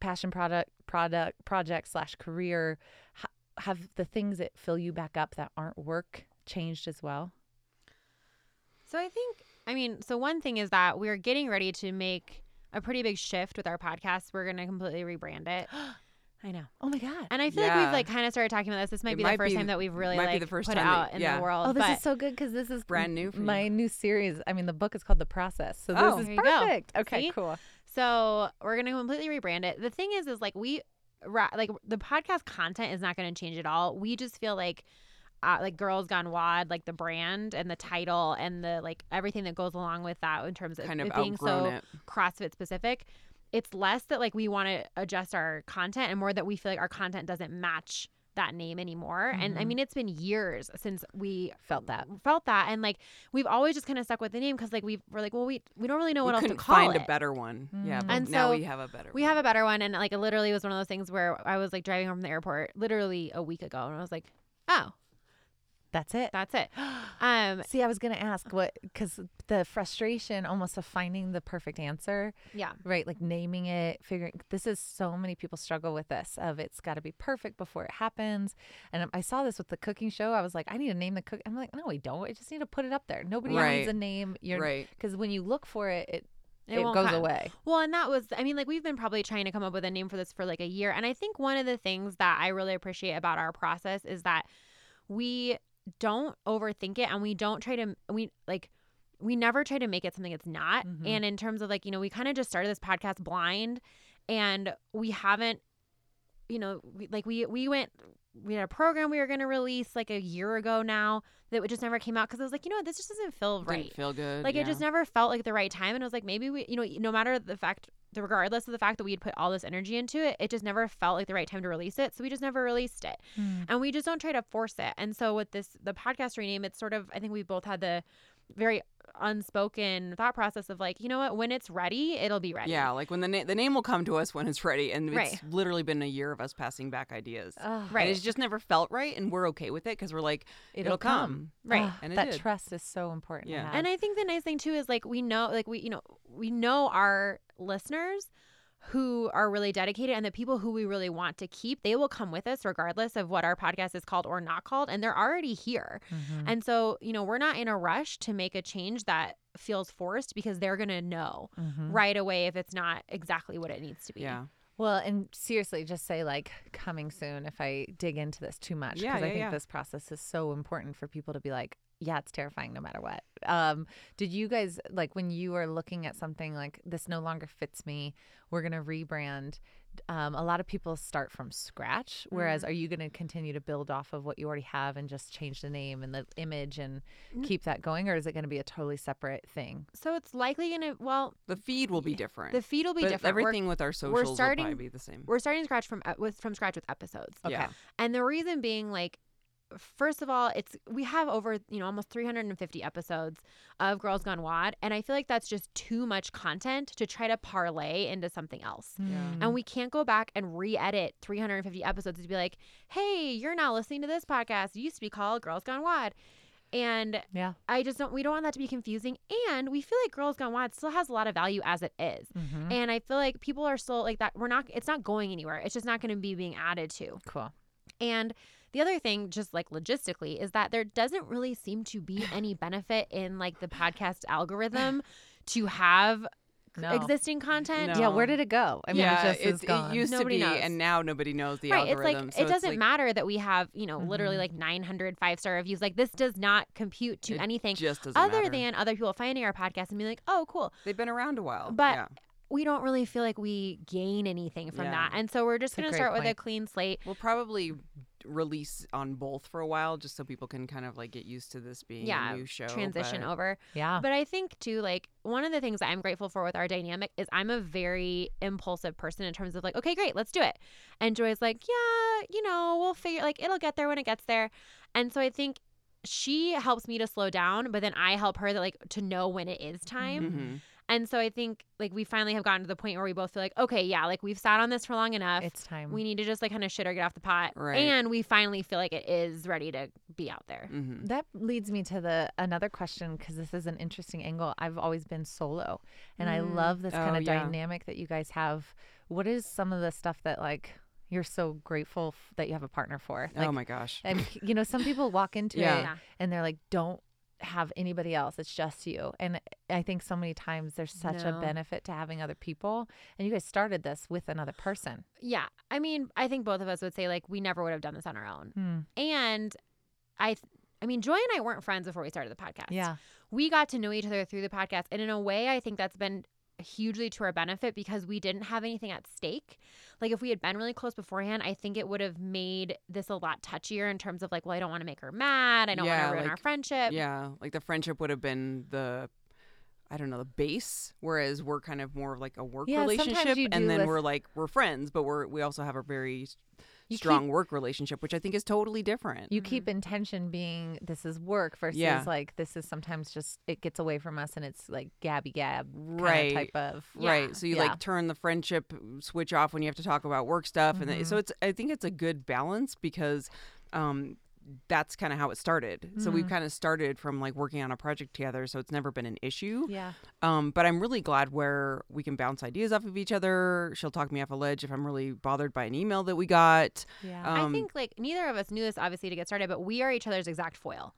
passion product product project slash career have the things that fill you back up that aren't work changed as well So I think, I mean, so one thing is that we're getting ready to make a pretty big shift with our podcast. We're going to completely rebrand it. I know. oh my god And I feel like we've like kind of started talking about this. This might It be might the first be time that we've really like the first put it time that- out in the world. oh this but is so good because this is Brand new for my you. new series i mean the book is called the process so Oh. this There is you perfect okay See? cool So we're gonna completely rebrand it. The thing is, is like we, like the podcast content is not gonna change at all. We just feel like, uh, like Girls Gone WOD, like the brand and the title and the like everything that goes along with that in terms of Kind of it being so it. CrossFit specific. It's less that like we want to adjust our content and more that we feel like our content doesn't match that name anymore. And I Mhm. mean, it's been years since we felt that felt that, and like we've always just kind of stuck with the name because like we we're like, well, we we don't really know what we else to call find it. a better one. Yeah, Mm. but And now so we have a better one. We one. have a better one, and like it literally was one of those things where I was like driving home from the airport literally a week ago, and I was like, oh, that's it that's it. Um, See, I was going to ask what, because the frustration almost of finding the perfect answer, yeah, right? Like naming it, figuring this is so many people struggle with this of it's got to be perfect before it happens. And I saw this with the cooking show. I was like, I need to name the cook. I'm like, no, we don't. I just need to put it up there. Nobody needs a name. You're right. because when you look for it, it it, won't goes come. away. Well, and that was, I mean, like we've been probably trying to come up with a name for this for like a year. And I think one of the things that I really appreciate about our process is that we don't overthink it and we don't try to, we like, we never try to make it something it's not. Mhm. And in terms of like, you know, we kind of just started this podcast blind and we haven't, you know, we, like we, we went, we had a program we were going to release like a year ago now that just never came out because I was like, you know what, this just doesn't feel right Didn't feel good. like yeah. it just never felt like the right time and it was like maybe we you know no matter the fact the regardless of the fact that we had put all this energy into it it just never felt like the right time to release it so we just never released it hmm. and we just don't try to force it and so with this the podcast rename it's sort of i think we both had the very unspoken thought process of like, you know what, when it's ready, it'll be ready. Yeah, like when the na- the name will come to us when it's ready, and it's Right. literally been a year of us passing back ideas. Ugh, Right. And it's just never felt right, and we're okay with it because we're like, it'll, come. Right. Ugh, And it that did. trust is so important. Yeah. And I think the nice thing too is like we know like we you know we know our listeners who are really dedicated and the people who we really want to keep they will come with us regardless of what our podcast is called or not called and they're already here. Mhm. And so, you know, we're not in a rush to make a change that feels forced because they're going to know Mhm. right away if it's not exactly what it needs to be. Yeah. Well, and seriously, just say like coming soon if I dig into this too much. Yeah, I think yeah. this process is so important for people to be like, yeah, it's terrifying no matter what. Um, did you guys like when you are looking at something like this no longer fits me, we're gonna rebrand? Um, a lot of people start from scratch, whereas Mm-hmm. are you going to continue to build off of what you already have and just change the name and the image and Mm. keep that going, or is it going to be a totally separate thing? So it's likely going to well, The feed will be different. the feed will be but different. We're- everything with our socials we're starting- probably be the same. we're starting scratch from with from scratch with episodes. Okay. Yeah. And the reason being like first of all, it's we have over, you know, almost 350 episodes of Girls Gone WOD, and I feel like that's just too much content to try to parlay into something else. Yeah. And we can't go back and re-edit 350 episodes to be like, "Hey, you're now listening to this podcast. It used to be called Girls Gone WOD." And Yeah. I just don't we don't want that to be confusing and we feel like Girls Gone WOD still has a lot of value as it is. Mhm. And I feel like people are still like that we're not it's not going anywhere. It's just not going to be being added to. Cool. And the other thing, just like logistically, is that there doesn't really seem to be any benefit in like the podcast algorithm to have No. existing content. No. Yeah, where did it go? I mean, yeah, it just is gone. used Nobody to be, knows. and now nobody knows the Right, it's like so it doesn't like matter that we have, you know, literally Mhm. like 900 five-star reviews. Like this does not compute to It anything Just other matter. than other people finding our podcast and being like, "Oh, cool." they've been around a while. But yeah. We don't really feel like we gain anything from Yeah. that. And so we're just going to great start with a clean slate. we'll probably release on both for a while, just so people can kind of like get used to this being Yeah, a new show. transition but- over. yeah. But I think too, like one of the things that I'm grateful for with our dynamic is I'm a very impulsive person in terms of like, okay, great, let's do it. And Joy's like, yeah, you know, we'll figure like it'll get there when it gets there. And so I think she helps me to slow down, but then I help her that like to know when it is time. Mhm. And so I think like we finally have gotten to the point where we both feel like, okay, yeah, like we've sat on this for long enough. it's time. we need to just like kind of shit or get off the pot. Right. And we finally feel like it is ready to be out there. Mhm. That leads me to the another question because this is an interesting angle. I've always been solo, and I Mm. love this kind Oh, of yeah. dynamic that you guys have. What is some of the stuff that like you're so grateful f- that you have a partner for? Like, oh my gosh. and you know, some people walk into Yeah. it and they're like, "Don't have anybody else. It's just you." And I think so many times there's such a benefit to having other people. And you guys started this with another person. Yeah. I mean, I think both of us would say like we never would have done this on our own. Hmm. And I th- I mean, Joy and I weren't friends before we started the podcast. Yeah. We got to know each other through the podcast. And in a way, I think that's been hugely to our benefit because we didn't have anything at stake. Like if we had been really close beforehand, I think it would have made this a lot touchier in terms of like, well, I don't want to make her mad. I don't want to ruin our friendship. Yeah, like the friendship would have been the, I don't know, the base. Whereas we're kind of more of like a work Yeah, relationship, and then we're like we're friends, but we're we also have a very You strong work relationship, which I think is totally different. You keep intention being this is work versus Yeah. like this is sometimes just it gets away from us and it's like gabby gab Right. type of Yeah. Right. So you Yeah. like turn the friendship switch off when you have to talk about work stuff, and then, Mm-hmm. so it's I think it's a good balance because. um that's kind of how it started. So we've Mhm. kind of started from like working on a project together, so it's never been an issue. yeah Um, but I'm really glad where we can bounce ideas off of each other. She'll talk me off a ledge if I'm really bothered by an email that we got. yeah Um, I think like neither of us knew this obviously to get started, but we are each other's exact foil.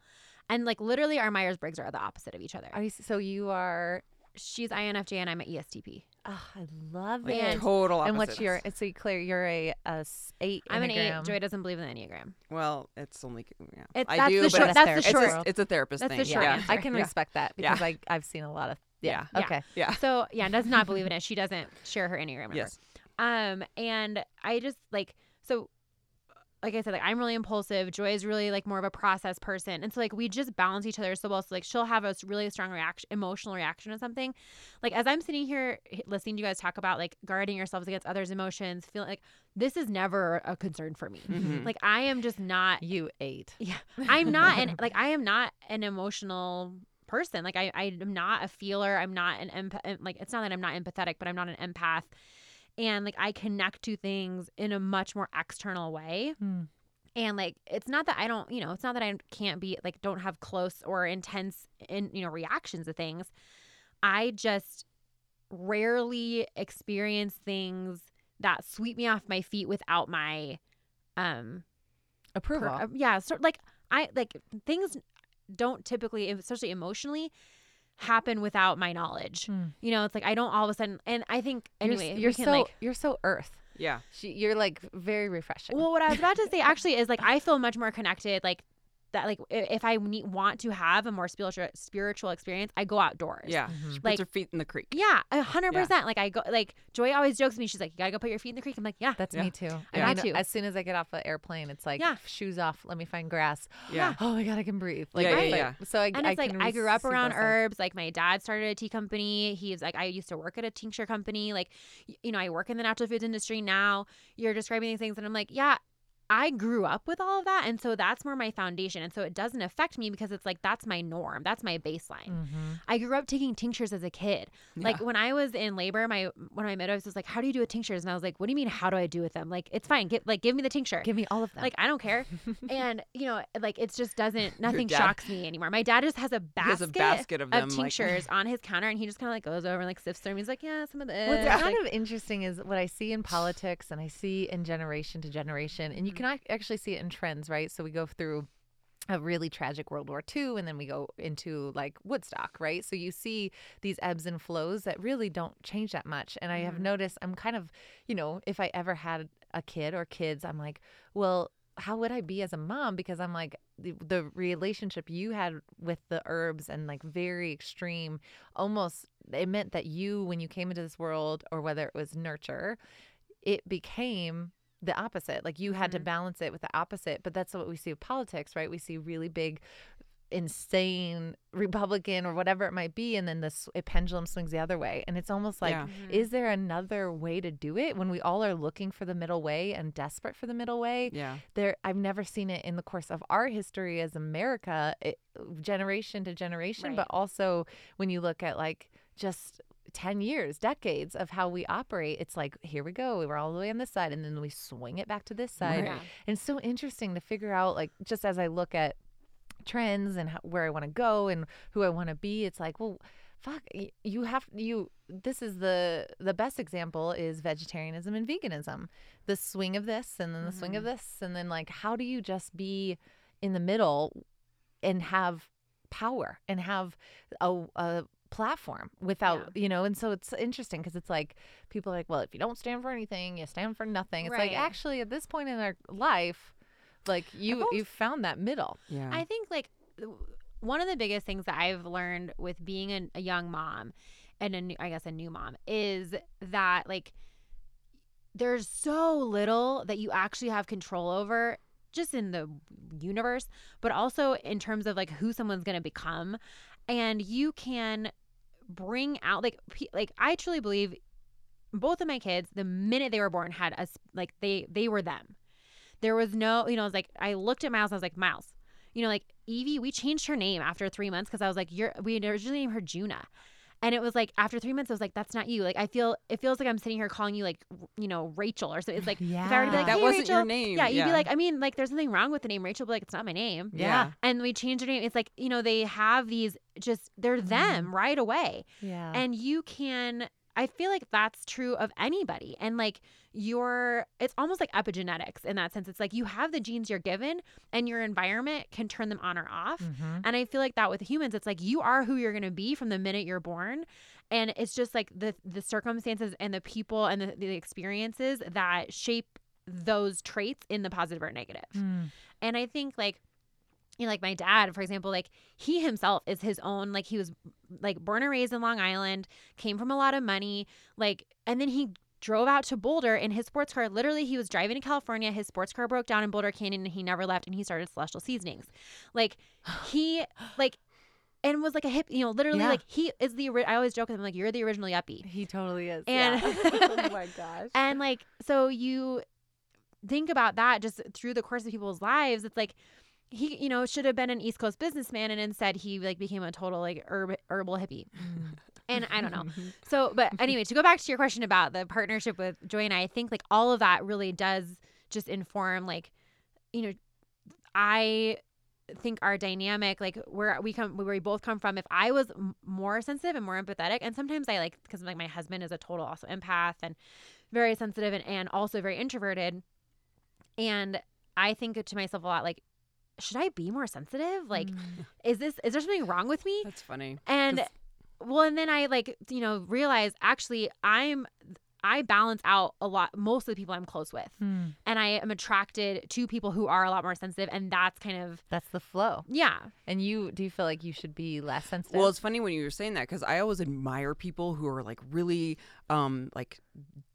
And like literally our Myers Briggs are the opposite of each other. Are you, so you are She's INFJ and I'm an ESTP. oh, I love Like it total opposites. and what's your so Claire you're a, a s- eight I'm an eight. Joy doesn't believe in the Enneagram. Well, it's only yeah. It's, I that's do, the but short. it's That's therapy. the it's short. a, it's a therapist That's thing. the short yeah, answer. I can Yeah. respect that Yeah. because I I've seen a lot of yeah, Yeah. okay Yeah. So yeah, does not believe in it. She doesn't share her Enneagram number. Yes. Um, and I just like so. Like I said, like I'm really impulsive. Joy is really like more of a process person, and so like we just balance each other so well. So like she'll have a really strong reaction, emotional reaction to something. Like as I'm sitting here listening to you guys talk about like guarding yourselves against others' emotions, feeling like this is never a concern for me. Mhm. Like I am just not you eight Yeah, I'm not an like I am not an emotional person. Like I I'm not a feeler. I'm not an empath. Like it's not that I'm not empathetic, but I'm not an empath. And like I connect to things in a much more external way. Hmm. And like it's not that I don't, you know, it's not that I can't be like don't have close or intense in you know reactions to things. I just rarely experience things that sweep me off my feet without my um per- Approval. uh, yeah sort like i like things don't typically especially emotionally happen without my knowledge Hmm. you know it's like i don't all of a sudden and i think You're anyway you're, can so like you're so earth. Yeah. She, you're like very refreshing. well what i was about to say actually is like i feel much more connected like that like if i need, want to have a more spiritual spiritual experience i go outdoors Yeah. Mhm. She puts Like- her feet in the creek. yeah a hundred percent like i go like joy always jokes with me she's like you gotta go put your feet in the creek i'm like yeah That's Yeah. me too. I I got mean, to. as soon as I get off the airplane, it's like Yeah. shoes off. Let me find grass. Yeah. Oh my god, I can breathe. Like, Yeah, yeah, like- yeah. So I, and I it's like can I grew up around those things. herbs. Like my dad started a tea company. He's like I used to work at a tincture company. Like you know I work in the natural foods industry now. You're describing these things, and I'm like, yeah, I grew up with all of that, and so that's more my foundation. And so it doesn't affect me because it's like that's my norm. That's my baseline. Mhm. I grew up taking tinctures as a kid. Like when I was in labor, my one of my midwives was like, "How do you do with tinctures?" And I was like, "What do you mean? How do I do with them? Like it's fine. Get like give me the tincture." Give me all of them. Like I don't care, and you know, like it's just doesn't. Nothing dad- shocks me anymore. My dad just has a basket, has a basket of them. like, tinctures on his counter, and he just kind of like goes over and like sifts through them. He's like, yeah, some of this. What's like- kind of interesting is what I see in politics and I see in generation to generation, and you. Can ac- actually see it in trends, right? So we go through a really tragic World War II, and then we go into like Woodstock, right? So you see these ebbs and flows that really don't change that much. And I have Mhm. noticed I'm kind of, you know, if I ever had a kid or kids, I'm like, well, how would I be as a mom? Because I'm like, the, the relationship you had with the herbs and like very extreme, almost, it meant that you, when you came into this world, or whether it was nurture, it became the opposite. Like you had to Mhm. balance it with the opposite. But that's what we see with politics, right? We see really big, insane Republican or whatever it might be, and then this it pendulum swings the other way, and it's almost like, Yeah. Mhm. is there another way to do it when we all are looking for the middle way and desperate for the middle way? Yeah. There, I've never seen it in the course of our history as America, it, generation to generation, but also when you look at like just 10 years, decades of how we operate, it's like, here we go. We were all the way on this side. And then we swing it back to this side. Yeah. And it's so interesting to figure out, like, just as I look at trends and how, where I want to go and who I want to be, it's like, well, fuck, you have, you, this is the, the best example is vegetarianism and veganism. The swing of this and then the swing of mm-hmm. this. And then, like, how do you just be in the middle and have power and have a, a platform without you know and so it's interesting because it's like people are like well if you don't stand for anything you stand for nothing it's Right. like actually at this point in our life like you always- you found that middle Yeah. I think like one of the biggest things that I've learned with being a, a young mom and a new, I guess a new mom is that like there's so little that you actually have control over just in the universe but also in terms of like who someone's going to become and you can bring out like like I truly believe both of my kids the minute they were born had us like they they were them. There was no you know I was like I looked at Miles I was like Miles you know like Evie we changed her name after three months because I was like you're we originally named her Juna and it was like after three months I was like that's not you. Like I feel it feels like I'm sitting here calling you like you know Rachel or something it's like yeah, if I were to be Yeah. like that "Hey, wasn't your name. yeah you'd be like I mean like there's nothing wrong with the name Rachel but like it's not my name. Yeah. and we changed her name. It's like you know they have these just they're them mm-hmm. right away. Yeah. And you can i feel like that's true of anybody and like your it's almost like epigenetics in that sense it's like you have the genes you're given and your environment can turn them on or off Mhm. and i feel like that with humans it's like you are who you're going to be from the minute you're born and it's just like the the circumstances and the people and the, the experiences that shape those traits in the positive or negative Mm. and I think like you know, like my dad, for example, like he himself is his own, like he was like born and raised in Long Island, came from a lot of money, like, and then he drove out to Boulder in his sports car. Literally, he was driving to California. His sports car broke down in Boulder Canyon and he never left and he started Celestial Seasonings. Like, he, like, and was like a hip, you know, literally, Yeah. like, he is the, I always joke with him, like, you're the original yuppie. he totally is And- yeah. oh my gosh And like, so you think about that just through the course of people's lives. It's like he you know should have been an East Coast businessman and instead he like became a total like herb, herbal hippie. And I don't know. So, but anyway, to go back to your question about the partnership with Joy and I, I think like all of that really does just inform like, you know, I think our dynamic, like where we come, where we both come from. If I was m- more sensitive and more empathetic, and sometimes I like because like my husband is a total also empath and very sensitive and, and also very introverted, and I think to myself a lot like, should I be more sensitive? Like, is this is there something wrong with me? That's funny. And 'Cause- well, and then I like, you know, realize actually I'm I balance out a lot most of the people I'm close with. Mm. And I am attracted to people who are a lot more sensitive and that's kind of That's the flow. yeah. And you do you feel like you should be less sensitive? Well, it's funny when you were saying that because I always admire people who are like really, um, like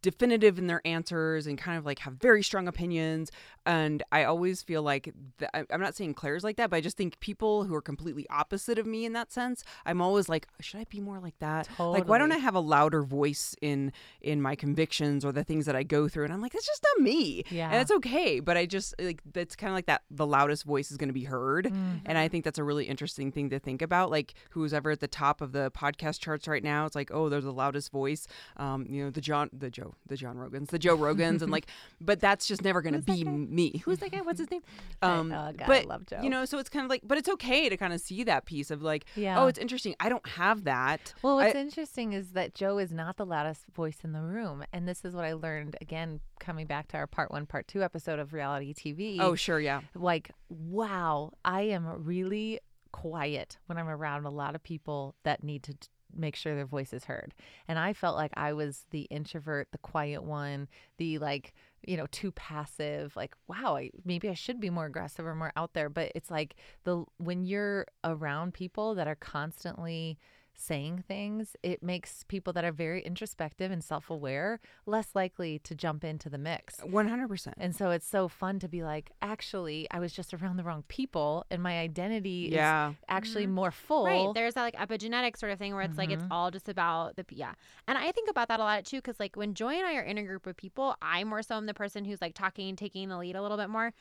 definitive in their answers and kind of like have very strong opinions. And I always feel like th- I'm not saying Claire's like that, but I just think people who are completely opposite of me in that sense, I'm always like, should I be more like that? Like, why don't I have a louder voice in in my convictions or the things that I go through? And I'm like, that's just not me. Yeah. and it's okay. But I just like that's kind of like that. The loudest voice is going to be heard. Mm-hmm. And I think that's a really interesting thing to think about. Like who's ever at the top of the podcast charts right now, it's like, oh, they're the loudest voice. Um, you know, the John, the Joe, the John Rogans, the Joe Rogans, and like, but that's just never gonna be me. Who's that guy? What's his name? Um, oh, God, I but love Joe. you know, so it's kind of like, but it's okay to kind of see that piece of like, Yeah. oh, it's interesting. I don't have that. Well, what's I- interesting is that Joe is not the loudest voice in the room. And this is what I learned again, coming back to our part one, part two episode of reality TV. oh, sure, yeah. like, wow, I am really quiet when I'm around a lot of people that need to make sure their voice is heard. And I felt like I was the introvert, the quiet one, the like, you know, too passive. Like, wow, I, maybe I should be more aggressive or more out there. But it's like the when you're around people that are constantly saying things, it makes people that are very introspective and self-aware less likely to jump into the mix. One hundred percent. And so it's so fun to be like, actually, I was just around the wrong people, and my identity is Yeah. actually mm-hmm. more full. Right. There's that like epigenetic sort of thing where it's like it's mm-hmm. all just about the yeah. And I think about that a lot too because like when Joy and I are in a group of people, I more so am the person who's like talking, taking the lead a little bit more.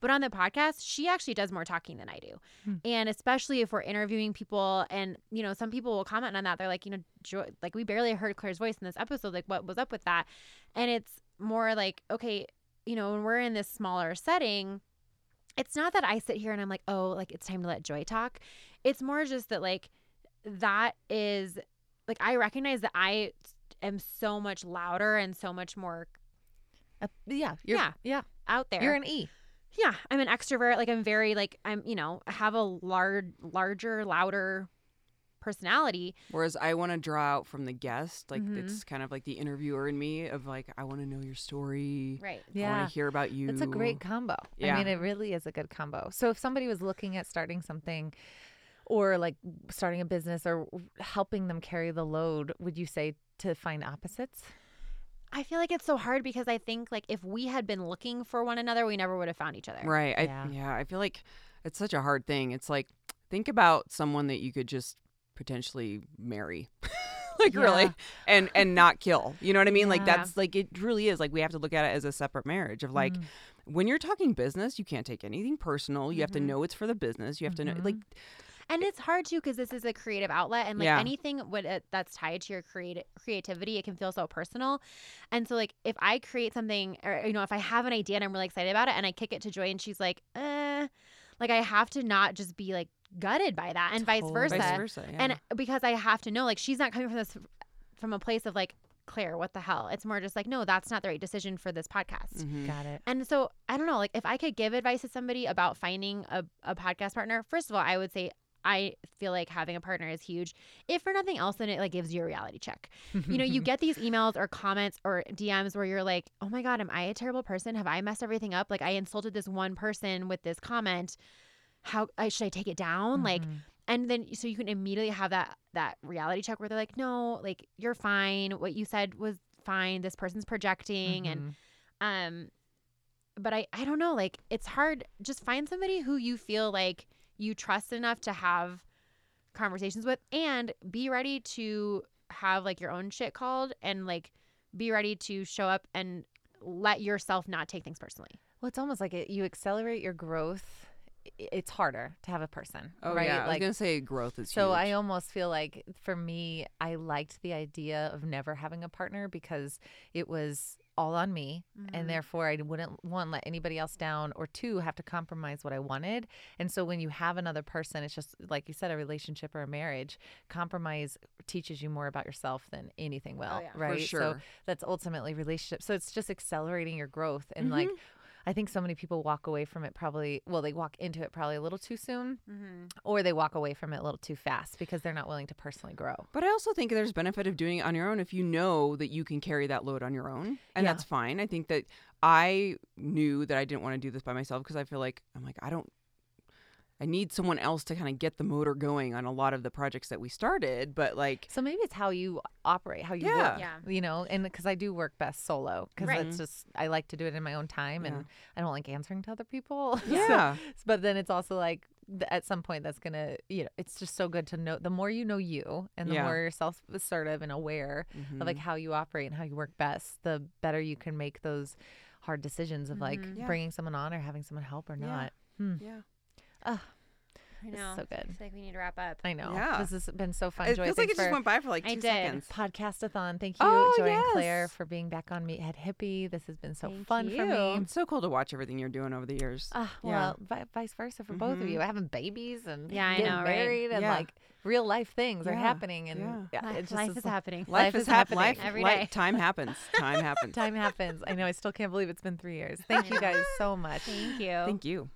But on the podcast, she actually does more talking than I do. And especially if we're interviewing people and you know, some people will comment on that. They're like, you know, Joy, like we barely heard Claire's voice in this episode. Like what was up with that? And it's more like, okay, you know, when we're in this smaller setting, it's not that I sit here and I'm like, oh, like it's time to let Joy talk. It's more just that like that is like I recognize that I am so much louder and so much more Uh, yeah, you're, Yeah. yeah, out there. You're an E. yeah, I'm an extrovert. Like I'm very like I'm you know have a large, larger, louder personality. Whereas I want to draw out from the guest, like Mhm. it's kind of like the interviewer in me of like, I want to know your story. Right. yeah I want to hear about you. it's a great combo. yeah. I mean, it really is a good combo. So if somebody was looking at starting something, or like starting a business, or helping them carry the load, would you say to find opposites? I feel like it's so hard because I think like if we had been looking for one another, we never would have found each other. Right. I, Yeah. yeah. I feel like it's such a hard thing. It's like, think about someone that you could just potentially marry. like really and and not kill you know what i mean like that's like it really is like we have to look at it as a separate marriage of like Mm. when you're talking business you can't take anything personal you have to Mhm. know it's for the business you have to know like And it's hard too because this is a creative outlet, and like Yeah. anything what uh, that's tied to your creative creativity, it can feel so personal. And so, like if I create something, or you know, if I have an idea and I'm really excited about it, and I kick it to Joy, and she's like, "Uh," like I have to not just be like gutted by that, and vice versa. vice versa yeah. And because I have to know, like she's not coming from this from a place of like Claire, what the hell? It's more just like, no, that's not the right decision for this podcast. Mhm. Got it. And so I don't know, like if I could give advice to somebody about finding a, a podcast partner, first of all, I would say I feel like having a partner is huge. If for nothing else, then it like gives you a reality check. You know, you get these emails or comments or DMs where you're like, oh my God, am I a terrible person? Have I messed everything up? Like I insulted this one person with this comment. How I should I take it down? Like Mhm. and then so you can immediately have that that reality check where they're like, no, like you're fine. What you said was fine. This person's projecting and Mhm. um but i i don't know like it's hard just find somebody who you feel like you trust enough to have conversations with and be ready to have like your own shit called and like be ready to show up and let yourself not take things personally. Well, it's almost like it, you accelerate your growth it's harder to have a person, Oh right? yeah, I was like gonna say growth is so huge. I almost feel like for me, I liked the idea of never having a partner because it was all on me Mhm. and therefore I wouldn't one let anybody else down or two have to compromise what I wanted. And so when you have another person, it's just like you said, a relationship or a marriage, compromise teaches you more about yourself than anything will. yeah. For Right. So sure. that's ultimately relationship. So it's just accelerating your growth and like I think so many people walk away from it probably well, they walk into it probably a little too soon Mm-hmm. or they walk away from it a little too fast because they're not willing to personally grow. But I also think there's benefit of doing it on your own if you know that you can carry that load on your own, and Yeah. that's fine. I think that I knew that I didn't want to do this by myself because I feel like I'm like I don't. I need someone else to kind of get the motor going on a lot of the projects that we started, but like So maybe it's how you operate, how you Yeah. work. Yeah. You know, and because I do work best solo because Right. it's just I like to do it in my own time and I don't like answering to other people. So- yeah, but then it's also like at some point that's gonna you know it's just so good to know the more you know you and the Yeah. more you're self assertive and aware of like Mhm. how you operate and how you work best, the better you can make those hard decisions of like Mhm. Yeah. bringing someone on or having someone help or Yeah. not. Hmm. yeah. I This is know. so good. I feel like we need to wrap up. I know. Yeah. This has been so fun. It Joy, feels like thanks it just went by for like I two did. seconds. podcastathon. Thank you, Oh, Joy and Claire, for being back on Meathead Hippie. This has been so Thank fun for me. It's so cool to watch everything you're doing over the years. Ah, Yeah. well, vi- vice versa for both of Mhm. you. Having babies and Yeah, I getting know, right? married and Yeah. like real life things are happening and yeah. yeah, Life, it just life is is happening. life is happening Life, every li- day. Time happens. Time happens. Time happens. I know. I still can't believe it's been three years. Thank you guys so much. Thank you. Thank you.